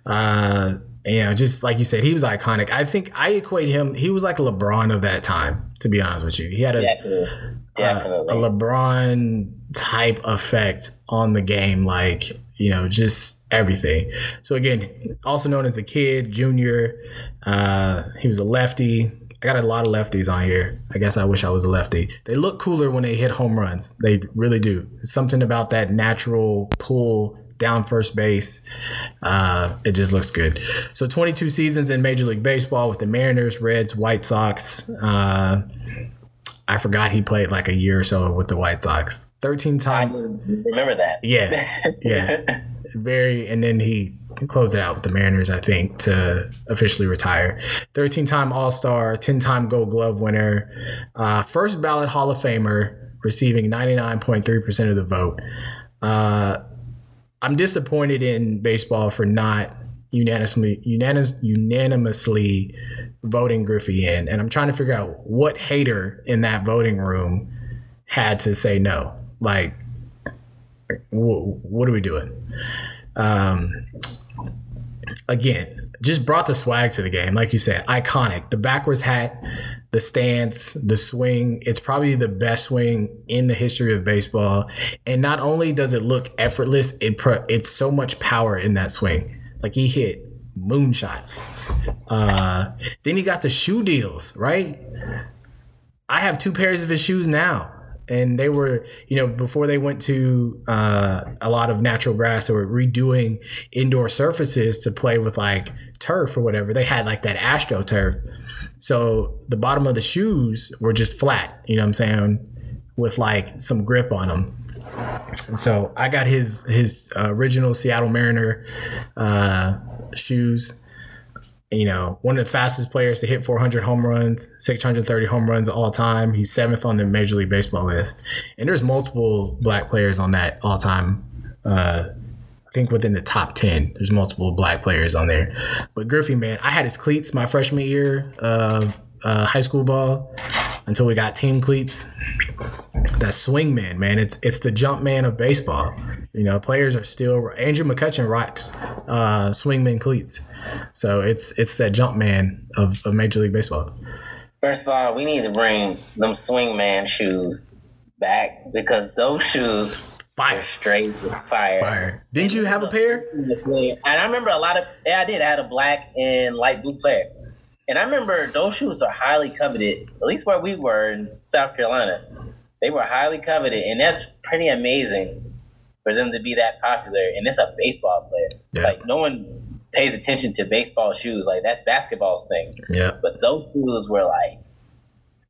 Uh, you know, just like you said, he was iconic. I think I equate him. He was like a LeBron of that time. To be honest with you, he had a Definitely, uh, definitely. a LeBron type effect on the game, like you know, just everything. So again, also known as the Kid Junior, uh, he was a lefty. I got a lot of lefties on here. I guess I wish I was a lefty. They look cooler when they hit home runs. They really do. It's something about that natural pull down first base. Uh, it just looks good. So 22 seasons in Major League Baseball with the Mariners, Reds, White Sox. Uh, I forgot he played like a year or so with the White Sox. 13 times. remember that. Yeah. Yeah. Very, and then he closed it out with the Mariners, I think, to officially retire. 13 time All Star, 10 time Gold Glove winner, uh, first ballot Hall of Famer, receiving 99.3% of the vote. Uh, I'm disappointed in baseball for not unanimously unanimous, unanimously voting Griffey in, and I'm trying to figure out what hater in that voting room had to say no. Like, what are we doing? Um, again, just brought the swag to the game, like you said, iconic. The backwards hat, the stance, the swing. It's probably the best swing in the history of baseball. And not only does it look effortless, it pro- it's so much power in that swing. Like he hit moonshots. Uh, then he got the shoe deals, right? I have two pairs of his shoes now. And they were, you know, before they went to uh, a lot of natural grass, were redoing indoor surfaces to play with like turf or whatever. They had like that Astro turf. So the bottom of the shoes were just flat, you know what I'm saying, with like some grip on them. So I got his his uh, original Seattle Mariner uh, shoes. You know, one of the fastest players to hit 400 home runs, 630 home runs all time. He's seventh on the Major League Baseball list, and there's multiple black players on that all time. Uh, I think within the top 10, there's multiple black players on there. But Griffey, man, I had his cleats my freshman year of uh, high school ball until we got team cleats. That swing man, man, it's it's the Jumpman of baseball. You know, players are still Andrew McCutchen rocks uh, swingman cleats, so it's it's that Jumpman of, of Major League Baseball. First of all, we need to bring them swingman shoes back because those shoes Fire, straight fire. fire. Didn't you have a pair? And I remember a lot of yeah, I did. I had a black and light blue player. And I remember those shoes are highly coveted, at least where we were in South Carolina. They were highly coveted, and that's pretty amazing for them to be that popular. And it's a baseball player. Yeah. Like no one pays attention to baseball shoes. Like that's basketball's thing. Yeah, But those shoes were like,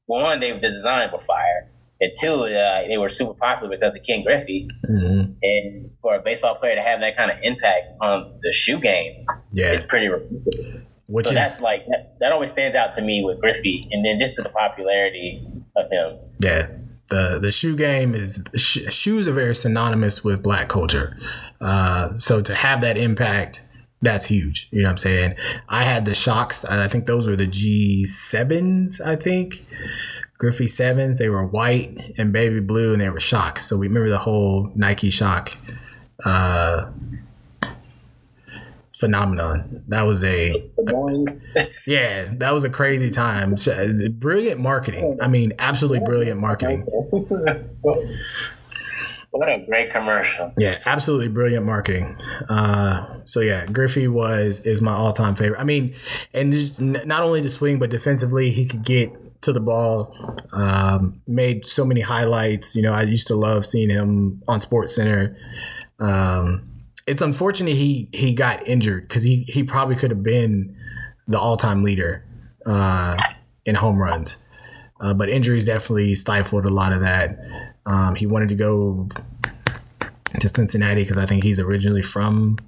one, they were designed for fire, and two, uh, they were super popular because of Ken Griffey. Mhm. And for a baseball player to have that kind of impact on the shoe game yeah. is pretty remarkable. Which So is that's like that, that always stands out to me with Griffey, and then just to the popularity of him. Yeah. The, the shoe game is sh- shoes are very synonymous with black culture. Uh, so to have that impact, that's huge. You know what I'm saying? I had the shocks. I think those were the G7s, I think. Griffey sevens. They were white and baby blue, and they were shocks. So we remember the whole Nike shock uh, phenomenon. That was a yeah, that was a crazy time. Brilliant marketing. I mean, absolutely brilliant marketing. What a great commercial! Yeah, absolutely brilliant marketing. Uh, so yeah, Griffey was is my all time favorite. I mean, and just n- not only the swing, but defensively, he could get to the ball. Um, made so many highlights. You know, I used to love seeing him on Sports Center. Um, it's unfortunate he he got injured because he he probably could have been the all time leader uh, in home runs. Uh, but injuries definitely stifled a lot of that. Um, he wanted to go to Cincinnati because I think he's originally from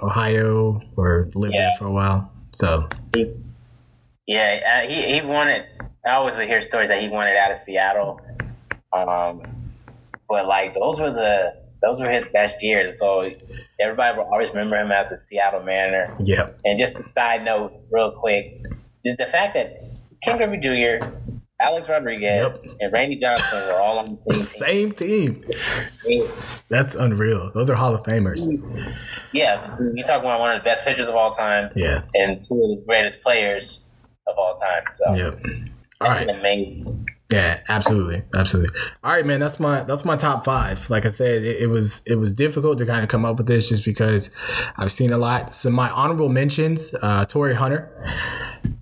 Ohio or lived there for a while. So Yeah, uh, he he wanted. I always would hear stories that he wanted out of Seattle, um, but like those were the those were his best years. So everybody will always remember him as a Seattle Mariner. yeah, And just a side note, real quick, just the fact that Ken Griffey Jr., Alex Rodriguez, Yep. and Randy Johnson were all on the same same team. team. That's unreal. Those are Hall of Famers. Yeah, you talk about one of the best pitchers of all time Yeah, and two of the greatest players of all time. So yep. All right. amazing. Yeah, absolutely, absolutely. All right, man. That's my that's my top five. Like I said, it, it was it was difficult to kind of come up with this just because I've seen a lot. So my honorable mentions: uh, Torii Hunter,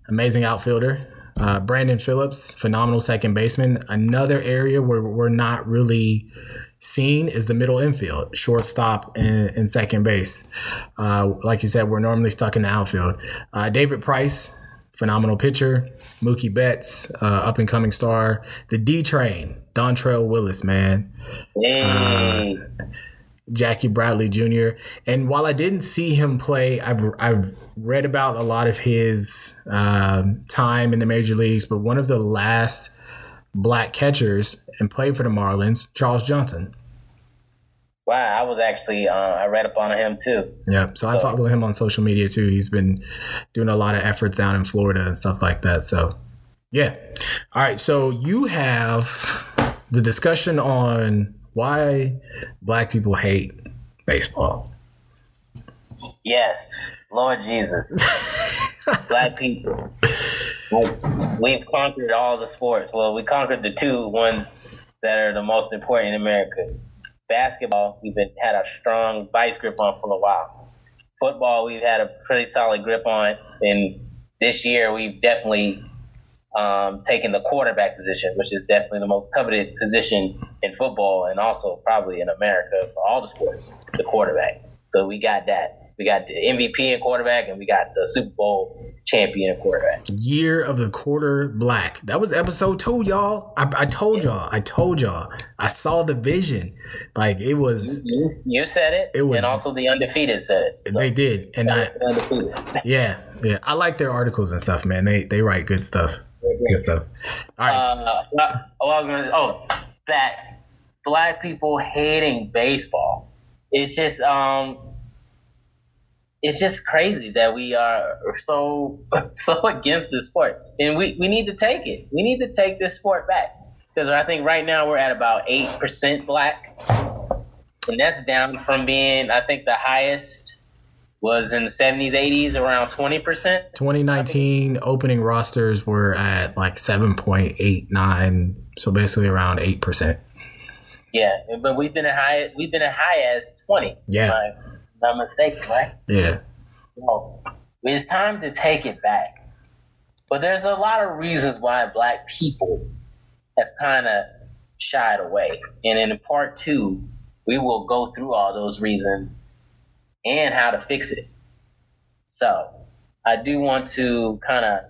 amazing outfielder. Uh, Brandon Phillips, phenomenal second baseman. Another area where we're not really seen is the middle infield, shortstop and, and second base. Uh, like you said, we're normally stuck in the outfield. Uh, David Price, phenomenal pitcher. Mookie Betts, uh, up and coming star. The D Train, Dontrelle Willis, man. Hey, Jackie Bradley Jr. And while I didn't see him play, I've, I've read about a lot of his um, time in the major leagues, but one of the last black catchers and played for the Marlins, Charles Johnson. Wow! I was actually uh, I read up on him too. Yeah, so I follow him on social media too. He's been doing a lot of efforts down in Florida and stuff like that. So, yeah. All right, so you have the discussion on why black people hate baseball. Yes, Lord Jesus, black people. We've conquered all the sports. Well, we conquered the two ones that are the most important in America. Basketball, we've been had a strong vice grip on for a while. Football, we've had a pretty solid grip on, and this year we've definitely um, taken the quarterback position, which is definitely the most coveted position in football and also probably in America for all the sports, the quarterback. So we got that. We got the MVP and quarterback, and we got the Super Bowl champion quarterback. Year of the quarter black. That was episode two, y'all. I, I told y'all. I told y'all. I saw the vision. Like it was. You, you said it, It was- and also the undefeated said it. So, They did, and I. undefeated. Yeah, yeah. I like their articles and stuff, man. They they write good stuff. Good stuff. All right. Uh, what- oh, I was gonna. Oh, that black people hating baseball. It's just um, it's just crazy that we are so so against this sport, and we we need to take it. We need to take this sport back because I think right now we're at about eight percent black, and that's down from being I think the highest was in the seventies, eighties, around twenty percent. 2019 opening rosters were at like 7.89, so basically around eight percent. Yeah, but we've been as high we've been as high as twenty. Yeah. if I'm not mistaken, right? Yeah. Well, it's time to take it back. But there's a lot of reasons why black people have kind of shied away, and in part two, we will go through all those reasons and how to fix it. So, I do want to kind of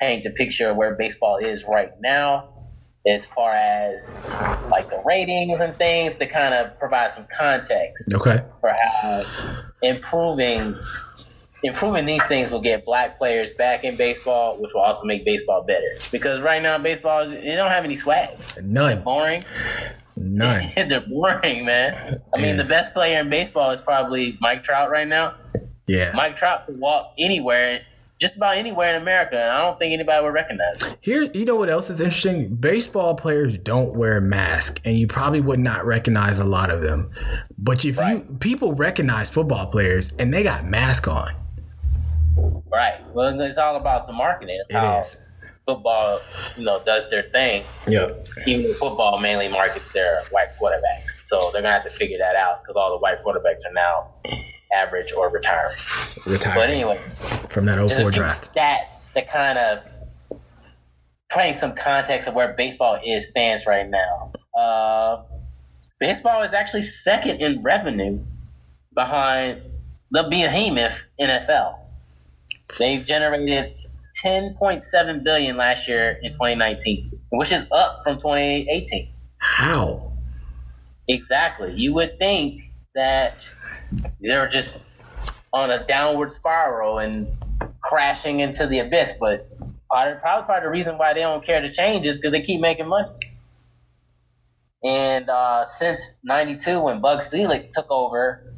paint the picture of where baseball is right now as far as like the ratings and things to kind of provide some context Okay. for how improving improving these things will get black players back in baseball, which will also make baseball better. Because right now baseball is it don't have any swag. None. Boring. None. They're boring, man. I mean, the best player in baseball is probably Mike Trout right now. Yeah. Mike Trout could walk anywhere, just about anywhere in America, and I don't think anybody would recognize him. Here, you know what else is interesting? Baseball players don't wear masks, and you probably would not recognize a lot of them. But if you people recognize football players, and they got mask on, Right. Well, it's all about the marketing. it is. Football, you know, does their thing. Yep. even football mainly markets their white quarterbacks. So they're gonna have to figure that out because all the white quarterbacks are now average or retire. Retire. But anyway, from that just 04 draft. that that kind of paint some context of where baseball is stands right now. Uh, baseball is actually second in revenue behind the behemoth NFL. They generated 10.7 billion last year in 2019, which is up from 2018. How? Exactly. You would think that they're just on a downward spiral and crashing into the abyss, but probably part of the reason why they don't care to change is because they keep making money. And uh, since '92, when Bud Selig took over,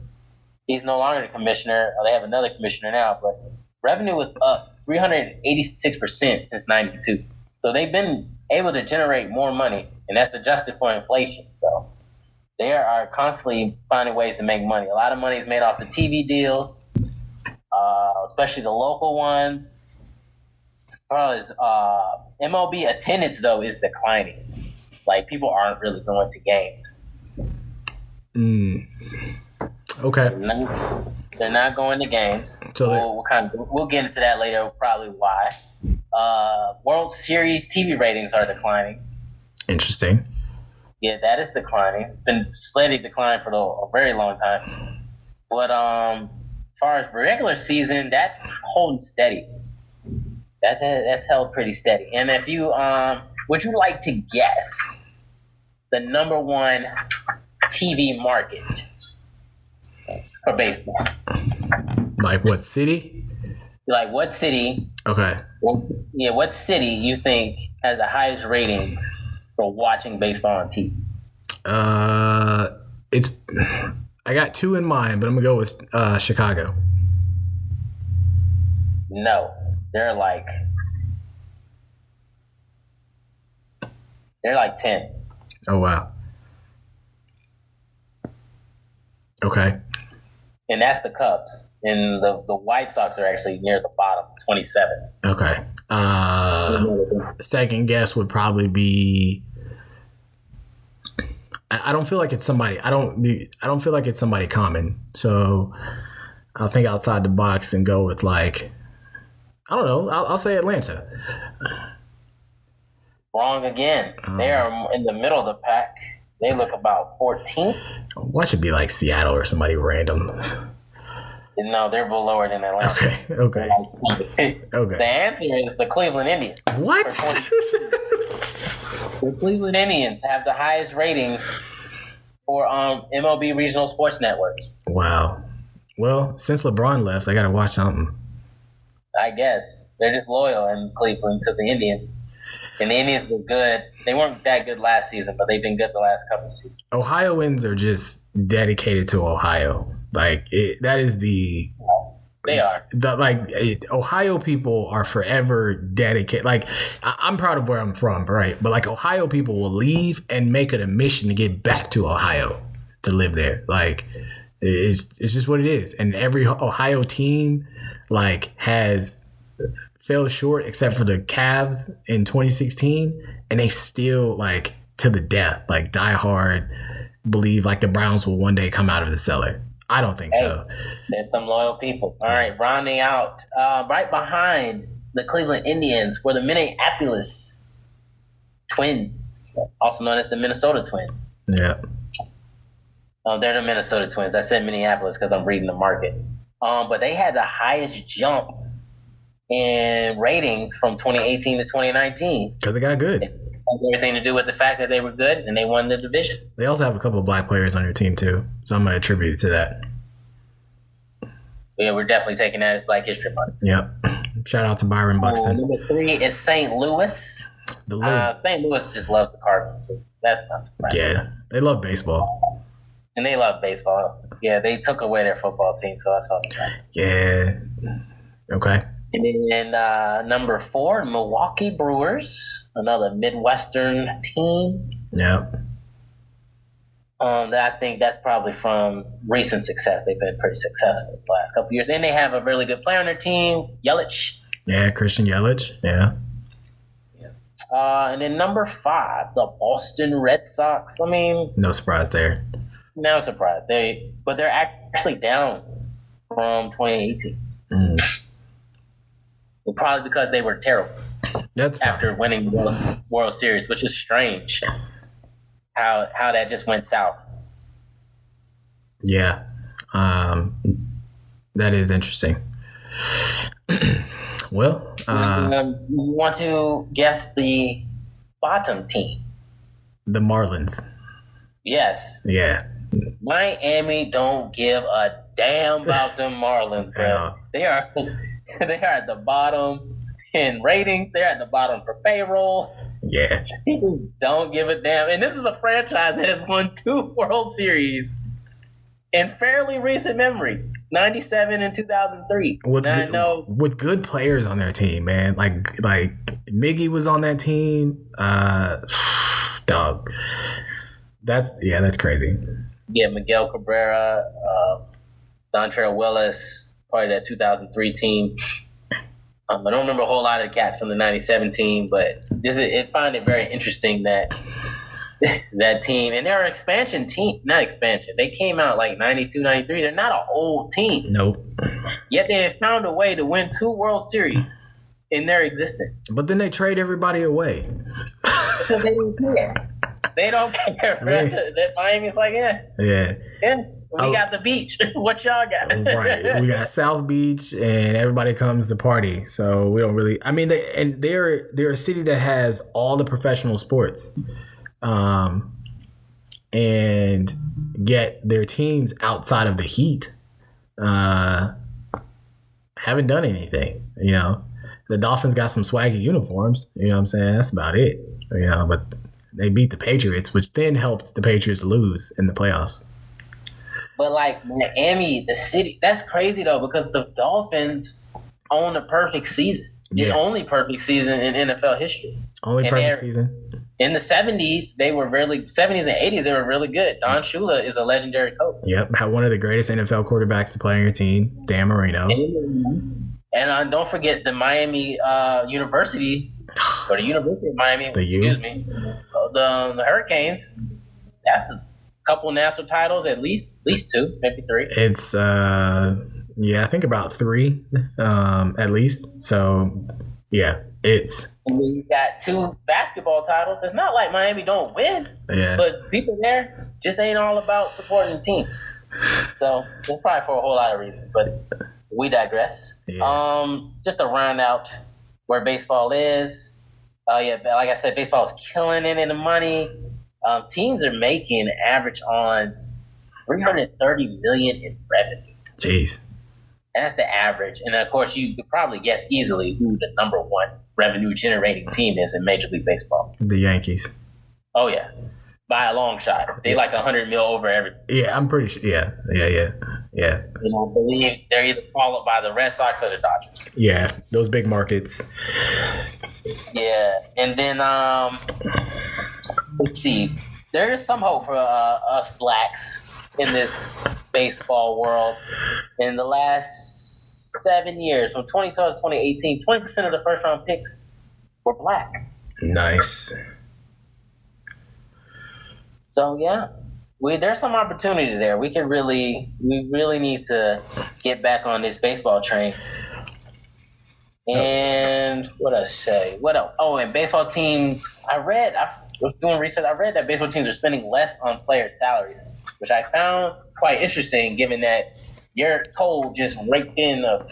he's no longer the commissioner. Or they have another commissioner now, but revenue was up 386 percent since '92. So they've been able to generate more money, and that's adjusted for inflation. So they are constantly finding ways to make money. A lot of money is made off the TV deals, uh, especially the local ones. Probably, uh, MLB attendance though is declining. Like people aren't really going to games. Mm. Okay. They're not, they're not going to games. So we'll, we'll kind of we'll get into that later. Probably why. Uh, World Series TV ratings are declining. Interesting. Yeah, that is declining. It's been steady declining for the, a very long time. But um, as far as regular season, that's holding steady. That's that's held pretty steady. And if you um, would you like to guess the number one TV market for baseball? Like what city? Like what city? Okay. Well, yeah, what city you think has the highest ratings for watching baseball on TV? Uh, it's. I got two in mind, but I'm gonna go with uh, Chicago. No, they're like they're like ten. Oh wow. Okay. and that's the Cubs. And the, the White Sox are actually near the bottom, 27. Okay. Uh, second guess would probably be. I don't feel like it's somebody. I don't. be- I don't feel like it's somebody common. So I'll think outside the box and go with like. I don't know. I'll, I'll say Atlanta. Wrong again. Um, they are in the middle of the pack. They look about 14th. Why should it be like Seattle or somebody random? No, they're below it in Atlanta. Okay. Okay. okay. the answer is the Cleveland Indians. What? The Cleveland Indians have the highest ratings for um, MLB regional sports networks. wow. Well, since LeBron left, I got to watch something. I guess they're just loyal in Cleveland to the Indians. And the Indians were good. They weren't that good last season, but they've been good the last couple of seasons. Ohioans are just dedicated to Ohio. Like it, that is the They are. the like Ohio people are forever dedicated. Like I, I'm proud of where I'm from, right? But like Ohio people will leave and make it a mission to get back to Ohio to live there. Like it's it's just what it is. And every Ohio team like has fell short except for the Cavs in 2016, and they still like to the death, like die hard, believe like the Browns will one day come out of the cellar. I don't think so. They're some loyal people. All right, rounding out, uh, right behind the Cleveland Indians were the Minneapolis Twins, also known as the Minnesota Twins. Yeah. Um, they're the Minnesota Twins. I said Minneapolis because I'm reading the market. Um, but they had the highest jump in ratings from 2018 to 2019. Because they got good. Everything to do with the fact that they were good and they won the division. They also have a couple of black players on your team too, so I'm gonna attribute it to that. Yeah, we're definitely taking that as Black History Month. Yep. Shout out to Byron Uh, Buxton. number three is St. Louis. The Lou. Uh, St. Louis just loves the Cardinals, so that's not surprising. yeah, they love baseball. And they love baseball. Yeah, they took away their football team, so I saw that. Yeah. Okay. And then uh, number four, Milwaukee Brewers, another Midwestern team. Yeah. Um, that I think that's probably from recent success. They've been pretty successful the last couple years, and they have a really good player on their team, Yelich. Yeah, Christian Yelich. Yeah. Uh, and then number five, the Boston Red Sox. I mean, No surprise there. no surprise they, but they're actually down from 2018. Well, probably because they were terrible That's probably, after winning the World, World Series, which is strange. How how that just went south. yeah. Um, that is interesting. well, uh, you want to guess the bottom team? the Marlins. Yes, Yeah. Miami don't give a damn about the Marlins, bro. They are they are at the bottom in ratings. They're at the bottom for payroll. Yeah. People don't give a damn. And this is a franchise that has won two World Series in fairly recent memory. 97 and 2003. With I good, know with good players on their team, man. Like like Miggy was on that team. Uh, dog. That's yeah, that's crazy. yeah, Miguel Cabrera, uh, Dontrelle Willis, part of that 2003 team. Um, I don't remember a whole lot of the cats from the 97 team, but this is, I find it very interesting that that team, and they're an expansion team, not expansion. They came out like 92, 93. They're not an old team, Nope. yet they have found a way to win two World Series in their existence. But then they trade everybody away. They don't care. They don't care. Right. that Miami's like, yeah, Yeah. yeah. We Oh. got the beach. what y'all got? right. We got South Beach, and everybody comes to party. So we don't really. I mean, they and they're they're a city that has all the professional sports, um, and yet their teams outside of the Heat, uh, haven't done anything. You know, the Dolphins got some swaggy uniforms. You know what I'm saying? That's about it. You know, but they beat the Patriots, which then helped the Patriots lose in the playoffs. But like Miami, the city, that's crazy though because the Dolphins own a perfect season, the Yeah. only perfect season in NFL history. Only And perfect season. In the '70s, they were really '70s and '80s. They were really good. Don Shula is a legendary coach. Yep, had one of the greatest NFL quarterbacks to play on your team, Dan Marino. And uh, don't forget the Miami uh, University, or the University of Miami, The U. excuse me, uh, the, the Hurricanes. That's couple national titles, at least, at least two, maybe three. It's uh, yeah, I think about three, um, at least. So yeah, it's And then you got two basketball titles. It's not like Miami don't win, yeah, but people there just ain't all about supporting the teams. So it's probably for a whole lot of reasons, but we digress. Yeah. Um, just to round out where baseball is. Uh, yeah, but like I said, baseball is killing it in the money. Um, teams are making average on 330 million in revenue. jeez, That's the average. And of course, you could probably guess easily who the number one revenue generating team is in Major League Baseball. the Yankees. Oh yeah, by a long shot. They like 100 mil over every. Yeah, I'm pretty sure. Yeah, yeah, yeah, yeah, You know, I believe they're either followed by the Red Sox or the Dodgers. yeah. Those big markets. Yeah, and then um, see. There is some hope for uh, us blacks in this baseball world. In the last seven years, from 2012 to 2018, 20 percent of the first round picks were black. Nice. So yeah, we there's some opportunity there. We can really, we really need to get back on this baseball train. And what I say? What else? Oh, and baseball teams. I read. I was doing research. I read that baseball teams are spending less on player salaries, which I found quite interesting, given that Gerrit Cole just raked in a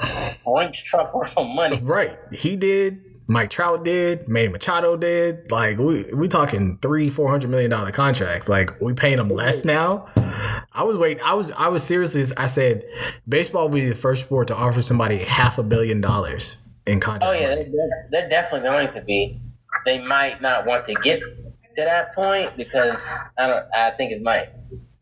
Brinks truck worth of money. Right. He did. Mike Trout did. Manny Machado did. Like we we talking three four hundred million dollar contracts. Like we paying them less now. I was waiting. I was I was seriously. I said baseball will be the first sport to offer somebody half a billion dollars in contract. Oh yeah, they're, they're definitely going to be. They might not want to get to that point because I don't. I think it might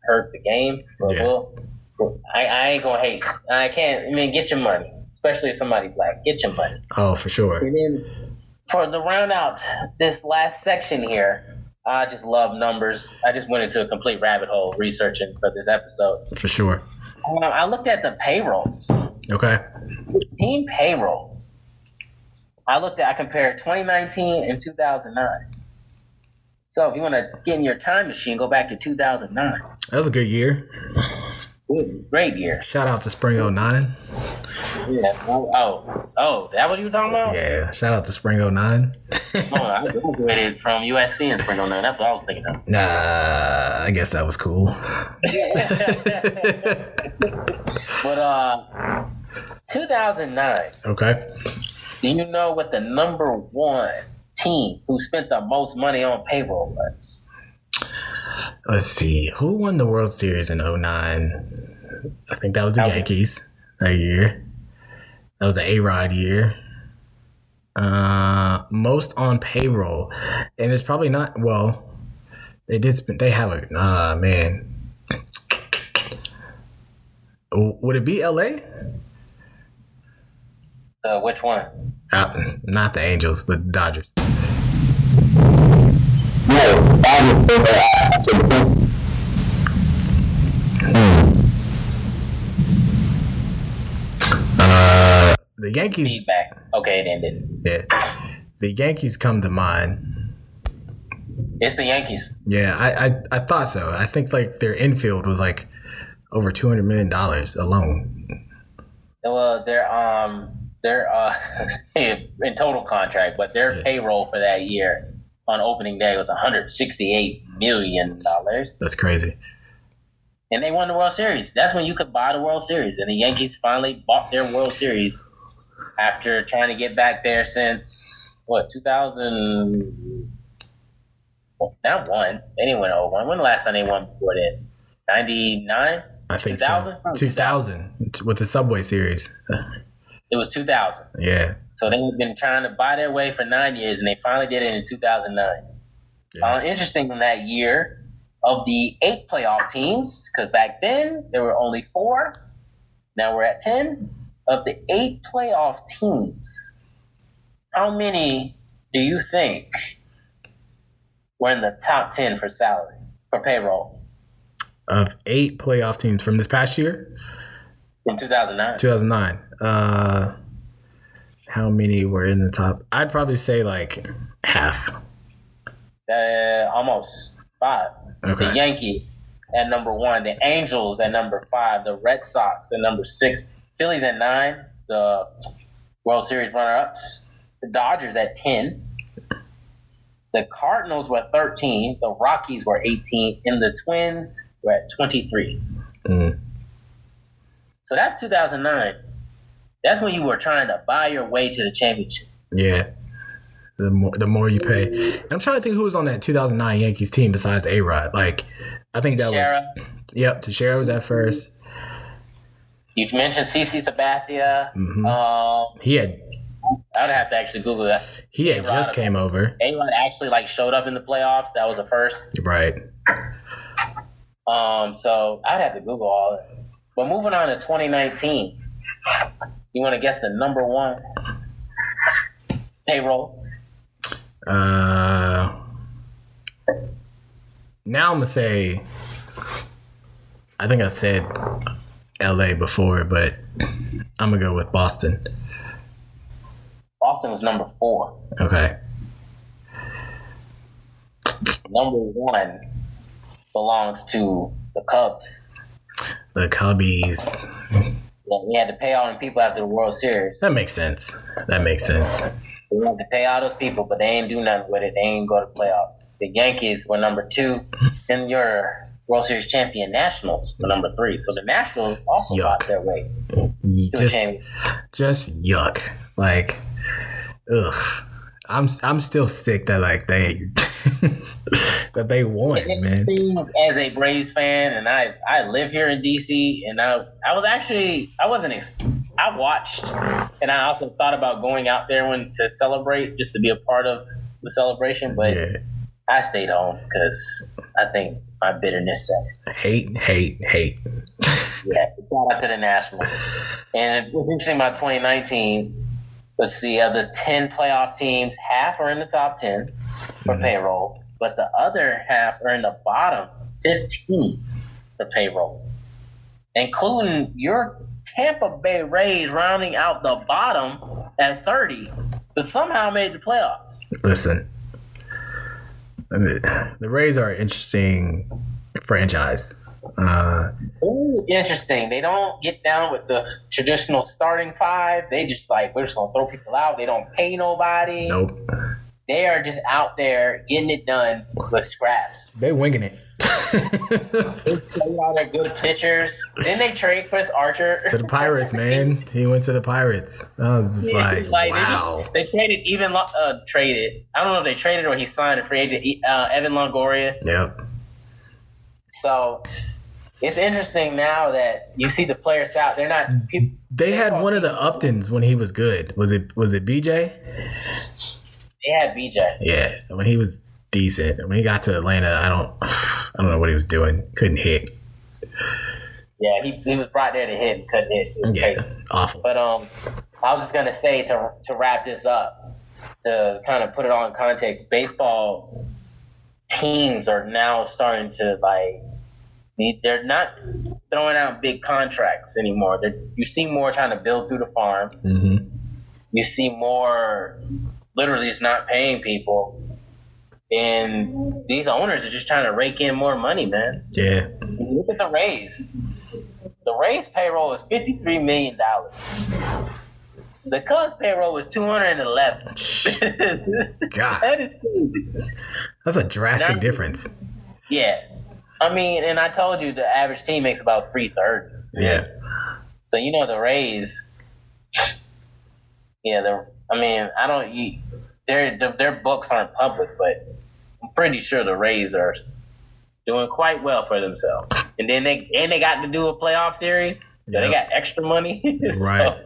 hurt the game. But Yeah. we'll, we'll- I, I ain't gonna hate. I can't. I mean, get your money, especially if somebody black. Get your money. Oh, for sure. And then for the round out this last section here, I just love numbers. I just went into a complete rabbit hole researching for this episode. For sure. Um, I looked at the payrolls. Okay. team payrolls. I looked at, I compared 2019 and 2009. So if you want to get in your time machine, go back to 2009. That was a good year. Good, great year. Shout out to Spring 09. Yeah. Oh, oh, oh, that what you were talking about? Yeah. Shout out to Spring 09. Oh, I graduated from USC in spring 09. That's what I was thinking of. Nah, I guess that was cool. But uh, 2009. Okay. Do you know what the number one team who spent the most money on payroll was? Let's see. Who won the World Series in 09? I think that was the That was- Yankees that year. That was the A Rod year. Uh, most on payroll. And it's probably not, well, they did spend, they have a, ah, man. Would it be LA? Uh, which one? Uh, not the Angels, but Dodgers. Uh, the Yankees. Feedback. Okay, it ended. Yeah, the Yankees come to mind. It's the Yankees. Yeah, I, I I thought so. I think like their infield was like over two hundred million dollars alone. Well, they're um they're uh in total contract, but their Yeah. payroll for that year on opening day was 168 million dollars. That's crazy. and they won the World Series. That's when you could buy the World Series, and the Yankees finally bought their World Series after trying to get back there since what 2000. Well, not one. They didn't win 01. When the last time they won before then? 99? I think 2000? so. 2000 with the Subway Series. It was 2000. Yeah. So they've been trying to buy their way for nine years, and they finally did it in 2009. Yeah. Uh, interesting in that year, of the eight playoff teams, because back then there were only four, now we're at 10. Of the eight playoff teams, how many do you think were in the top 10 for salary, for payroll Of eight playoff teams from this past year, in 2009? 2009. Uh, how many were in the top? I'd probably say like half. Uh, almost five. Okay. The Yankees at number one, the Angels at number five, the Red Sox at number six, Phillies at nine, the World Series runner-ups, the Dodgers at ten, the Cardinals were thirteen, the Rockies were eighteen, and the Twins were at twenty-three. Mm. So that's 2009. That's when you were trying to buy your way to the championship. Yeah. The more, the more you pay. I'm trying to think who was on that 2009 Yankees team besides A Rod. Like, I think that was. Shara, Yep, Teixeira was at first. you mentioned CC Sabathia. Mhm. Um, He had I would have to actually Google that. he had A-Rod just came over. A-Rod actually like showed up in the playoffs. That was the first. Right. Um, so I'd have to Google all that. But moving on to 2019, you want to guess the number one payroll? Uh, now I'm gonna say. I think I said L.A. before, but I'm gonna go with Boston. Boston was number four. Okay. Number one belongs to the Cubs. The Cubbies. Yeah, we had to pay all the people after the World Series. That makes sense. That makes sense. We had to pay all those people, but they ain't do nothing with it. They ain't go to playoffs. The Yankees were number two, and your World Series champion Nationals were number three. So the Nationals also Yuck. got their way You to a Just, just yuck. Like, ugh. I'm I'm still sick that like they that they won, man. things as a Braves fan, and I I live here in DC, and I I was actually I wasn't ex- I watched, and I also thought about going out there when to celebrate just to be a part of the celebration, but Yeah. I stayed home because I think my bitterness set. Hate, hate, hate. Yeah, shout out to the Nationals. And what's interesting about 2019, let's see, of the 10 playoff teams, half are in the top 10 for mm-hmm. payroll, but the other half are in the bottom 15 for payroll, including your Tampa Bay Rays rounding out the bottom at 30, but somehow made the playoffs. Listen, I mean, the Rays are an interesting franchise. Uh, Ooh, interesting. They don't get down with the traditional starting five. They just like we're just gonna throw people out. They don't pay nobody. nope, They are just out there getting it done with scraps. they winging it They all their good pitchers. Then they trade Chris Archer to the Pirates, man. He went to the Pirates. I was just like, they wow. just- They, traded even uh, traded. I don't know if they traded or he signed a free agent. Uh, Evan Longoria. Yep. So it's interesting now that you see the players out. They're not. People, They had one of the Uptons when he was good. Was it was it BJ? they had BJ. Yeah, when he was decent. When he got to Atlanta, I don't I don't know what he was doing. Couldn't hit. Yeah, he, he was brought there to hit and couldn't hit. Yeah, crazy. awful. But um, I was just gonna say to to wrap this up, to kind of put it all in context, baseball teams are now starting to like they're not throwing out big contracts anymore. They're, you see more trying to build through the farm. hmm You see more literally just not paying people. And these owners are just trying to rake in more money, man. Yeah, Look at the Rays. The Rays payroll is fifty-three million dollars. The Cubs payroll was two hundred and eleven. God. that is crazy. that's a drastic Now- difference. Yeah, I mean, and I told you the average team makes about three thirty. Yeah. So you know the Rays. Yeah, the I mean, I don't. You, their their- books aren't public, but I'm pretty sure the Rays are doing quite well for themselves. And then they and they got to do a playoff series, so they got extra money. So, Right.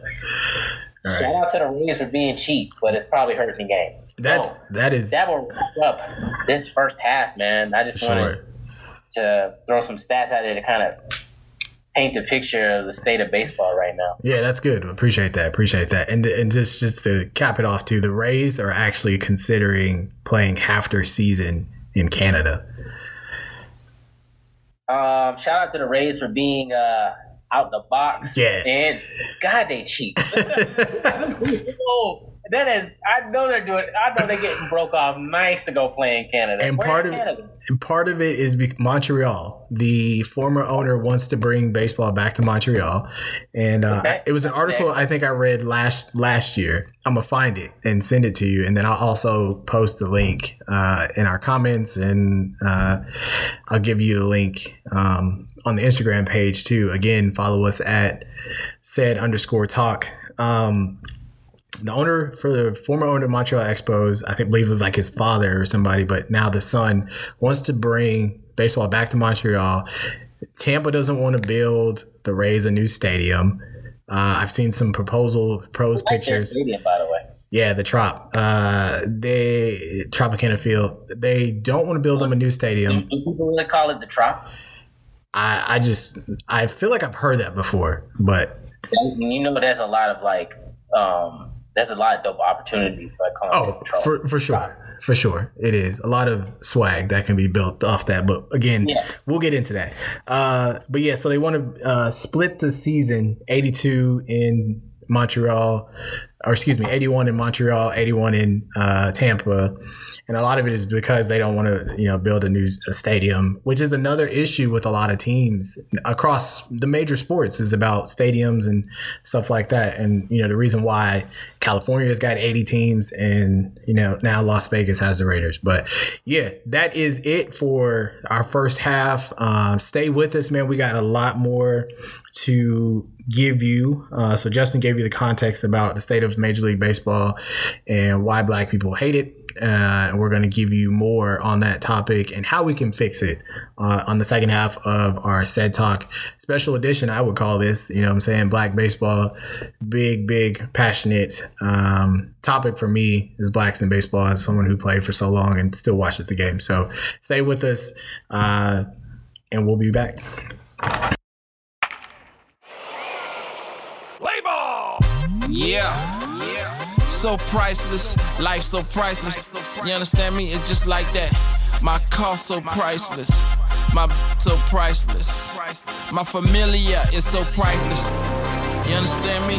All Shout right. out to the Rays for being cheap, but it's probably hurting the game. That's so, that is that will wrap up this first half, man. I just wanted sure. To throw some stats out there to kind of paint a picture of the state of baseball right now. Yeah, that's good. Appreciate that. Appreciate that. And and just just to cap it off too, the Rays are actually considering playing half their season in Canada. Um, shout out to the Rays for being uh, out the box. Yeah. And God, they cheat. oh, that is, I know they're doing. I know they're getting broke off nice to go play in Canada. And Where part of- Canada? And part of it is Montreal. The former owner wants to bring baseball back to Montreal, and uh, Okay. it was an article I think I read last last year. I'm gonna find it and send it to you, and then I'll also post the link uh, in our comments, and uh, I'll give you the link um, on the Instagram page too. Again, follow us at said underscore talk. Um, the owner for the former owner of Montreal Expos, I think believe it was like his father or somebody, but now the son wants to bring baseball back to Montreal. Tampa doesn't want to build the Rays a new stadium. Uh, I've seen some proposal pros Like pictures. stadium, by the way. Yeah, the Trop. Uh, they Tropicana Field. They don't want to build them a new stadium. Do people really call it the Trop? I, I just I feel like I've heard that before, but you know, there's a lot of like, um, there's a lot of dope opportunities by calling Oh, for for sure, for sure, it is a lot of swag that can be built off that. But again, Yeah. we'll get into that. Uh, but yeah, so they want to uh, split the season, eighty-two in Montreal, or excuse me, eighty-one in Montreal, eighty-one in uh, Tampa, and a lot of it is because they don't want to, you know, build a new a stadium, which is another issue with a lot of teams across the major sports is about stadiums and stuff like that. And you know, the reason why California's got eighty teams, and you know now Las Vegas has the Raiders. But yeah, that is it for our first half. Um, stay with us, man. We got a lot more to give you. Uh, so Justin gave you the context about the state of Major League Baseball and why black people hate it. Uh, we're going to give you more on that topic and how we can fix it uh, on the second half of our said talk special edition. I would call this, you know what I'm saying? Black baseball, big, big, passionate um, topic for me is blacks in baseball as someone who played for so long and still watches the game. So stay with us uh, and we'll be back. Play ball. Yeah. So priceless, life so priceless. You understand me? It's just like that. My car so priceless, my so priceless. My familia is so priceless. You understand me?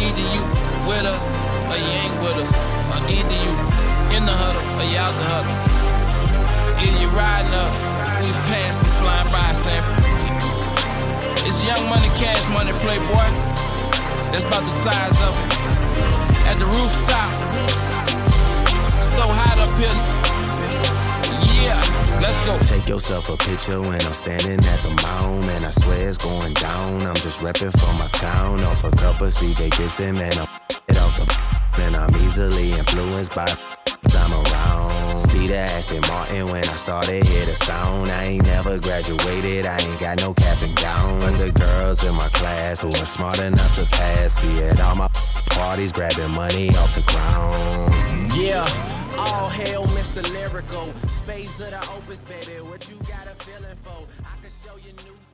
Either you with us or you ain't with us. Or either you in the huddle or you out the huddle. Either you riding up, we passing, flying by, saying, it's young money, cash money, playboy. That's about the size of it. At the rooftop, so hot up here. Let's go. Take yourself a picture when I'm standing at the mound, man. I swear it's going down. I'm just repping for my town. Off a cup of CJ Gibson, man. I'm it off the man. I'm easily influenced by the Aston Martin when I started, hear the sound. I ain't never graduated, I ain't got no cap and gown. But the girls in my class who are smart enough to pass, be at all my parties, grabbing money off the ground. Yeah, all hail Mr. Lyrical. Spades of the opus, baby. What you got a feeling for? I can show you new